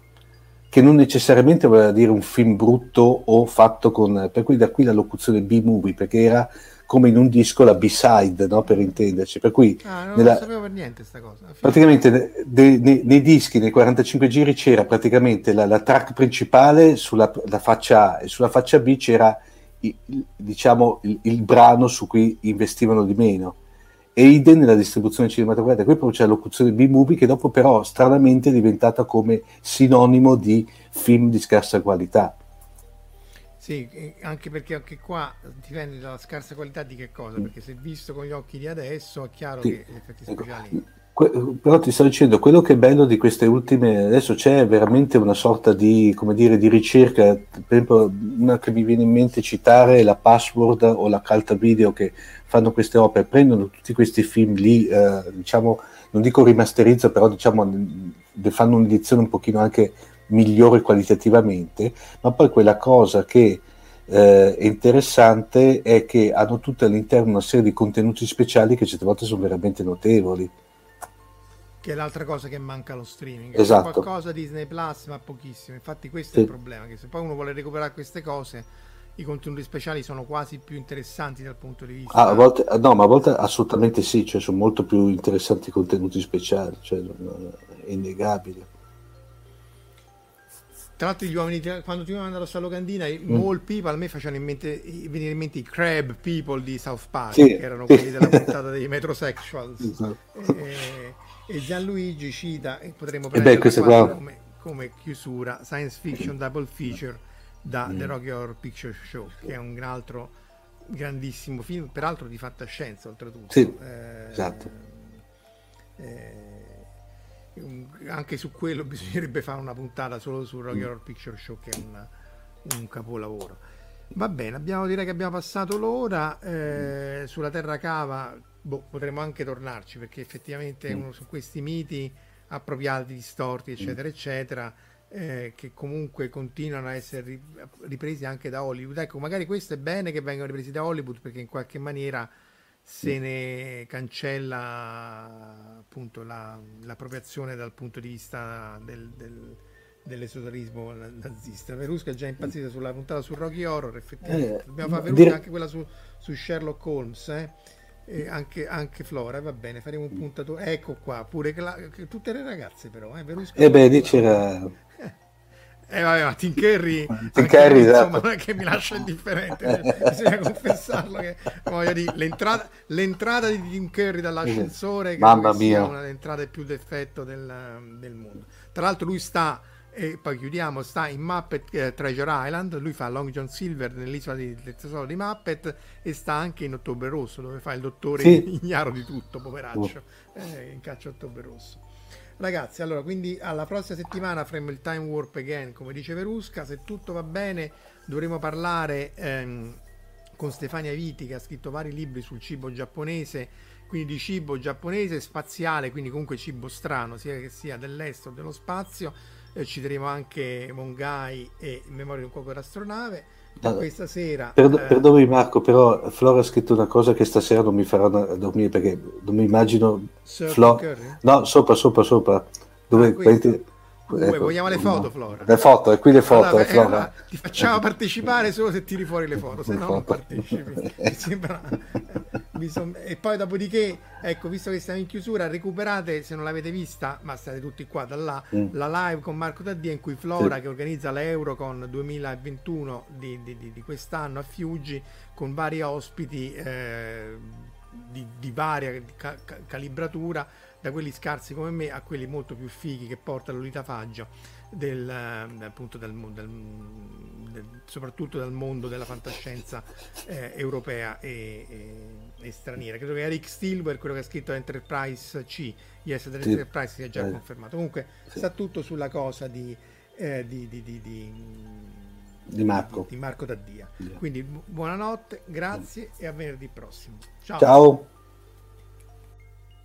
che non necessariamente voleva dire un film brutto o fatto con... per cui da qui la locuzione B-movie, perché era come in un disco la B-side, no? per intenderci. Per cui ah, non nella, sapevo per niente questa cosa. Praticamente de, de, nei dischi, nei 45 giri c'era praticamente la, la track principale sulla faccia A e sulla faccia B c'era il, diciamo il, il brano su cui investivano di meno e idem nella distribuzione cinematografica. Qui proprio c'è la locuzione B-movie che dopo però stranamente è diventata come sinonimo di film di scarsa qualità. Sì, anche perché anche qua dipende dalla scarsa qualità di che cosa, perché se visto con gli occhi di adesso è chiaro sì. che gli effetti ecco, speciali... Ecco però ti sto dicendo, quello che è bello di queste ultime, adesso c'è veramente una sorta di, come dire, di ricerca, per esempio una che mi viene in mente citare è la Password o la Calta Video che fanno queste opere, prendono tutti questi film lì, eh, diciamo, non dico rimasterizza, però diciamo, fanno un'edizione un pochino anche migliore qualitativamente, ma poi quella cosa che eh, è interessante è che hanno tutte all'interno una serie di contenuti speciali che certe volte sono veramente notevoli che è l'altra cosa che manca allo streaming. Esatto. C'è qualcosa Disney Plus, ma pochissimo. Infatti, questo sì. è il problema: che se poi uno vuole recuperare queste cose, i contenuti speciali sono quasi più interessanti dal punto di vista. Ah, a volte, no, ma a volte assolutamente sì, cioè sono molto più interessanti i contenuti speciali, cioè, è innegabile. Tra l'altro, gli uomini, quando ti andavo alla locandina, mm. Mall People a me facevano in mente, venire in mente i Crab People di South Park, sì. che erano quelli della puntata dei Metrosexuals. Esatto. E, e Gianluigi cita, e potremmo prendere beh, qua... come, come, chiusura, Science Fiction Double Feature da mm. The Rocky Horror Picture Show, che è un altro grandissimo film, peraltro di fantascienza oltretutto. Sì, eh, esatto. Eh, anche su quello bisognerebbe fare una puntata solo su Rocky mm. Horror Picture Show, che è una, un capolavoro. Va bene, abbiamo direi che abbiamo passato l'ora. Eh, sulla Terra Cava boh, potremmo anche tornarci perché effettivamente mm. uno su questi miti appropriati, distorti, eccetera, mm. eccetera, eh, che comunque continuano a essere ripresi anche da Hollywood. Ecco, magari questo è bene che vengano ripresi da Hollywood perché in qualche maniera se mm. ne cancella appunto la, l'appropriazione dal punto di vista del, del, dell'esoterismo nazista. Verusca è già impazzita sulla puntata su Rocky Horror, effettivamente. Eh, Dobbiamo fare Verusca anche quella su, su Sherlock Holmes, eh? E anche, anche, Flora, va bene, faremo un puntatore. Ecco qua, pure cla- tutte le ragazze però, eh, Verusca. Eh beh, lì c'era... Eh vabbè, ma Tim Curry, Tim Curry insomma, esatto. non è che mi lascia indifferente, bisogna confessarlo che voglio dire, l'entrata, l'entrata di Tim Curry dall'ascensore che Mamma mia. una delle entrate più d'effetto del, del mondo. Tra l'altro lui sta e poi chiudiamo, sta in Muppet eh, Treasure Island, lui fa Long John Silver nell'isola di, del tesoro di Muppet e sta anche in Ottobre Rosso dove fa il dottore sì. ignaro di tutto, poveraccio, oh. eh, in caccia Ottobre Rosso. Ragazzi, allora, quindi alla prossima settimana faremo il Time Warp Again, come dice Verusca, se tutto va bene dovremo parlare ehm, con Stefania Viti che ha scritto vari libri sul cibo giapponese, quindi di cibo giapponese, spaziale, quindi comunque cibo strano, sia che sia dell'est o dello spazio eh, citeremo anche Mongai e Memoria di un cuoco d'astronave. Da questa sera. Perdo- eh, perdonami Marco, però Flora ha scritto una cosa che stasera non mi farà dormire perché non mi immagino. Flo- no, sopra, sopra, sopra. Dove, ah, Ecco, vogliamo le foto, Flora? Le foto, e qui le foto. Allora, eh, allora, ti facciamo partecipare solo se tiri fuori le foto, se no non partecipi. Sembra... e poi dopodiché, ecco, visto che siamo in chiusura, recuperate, se non l'avete vista, ma state tutti qua da là, mm. la live con Marco Taddia in cui Flora, sì. che organizza l'Eurocon 2021 di, di, di, di, quest'anno a Fiuggi, con vari ospiti eh, di, varia ca- calibratura, da quelli scarsi come me a quelli molto più fighi che porta l'olitafaggio del, eh, appunto del, del, del, soprattutto dal mondo della fantascienza eh, europea e, e, e, straniera. Credo che Eric Stilwell, quello che ha scritto Enterprise C, Yes, sì. Enterprise sia già eh. confermato. Comunque sì. sta tutto sulla cosa di, eh, di, di, di, Marco. Di, Marco Taddia. Yeah. Quindi bu- buonanotte, grazie e a venerdì prossimo. Ciao. Ciao.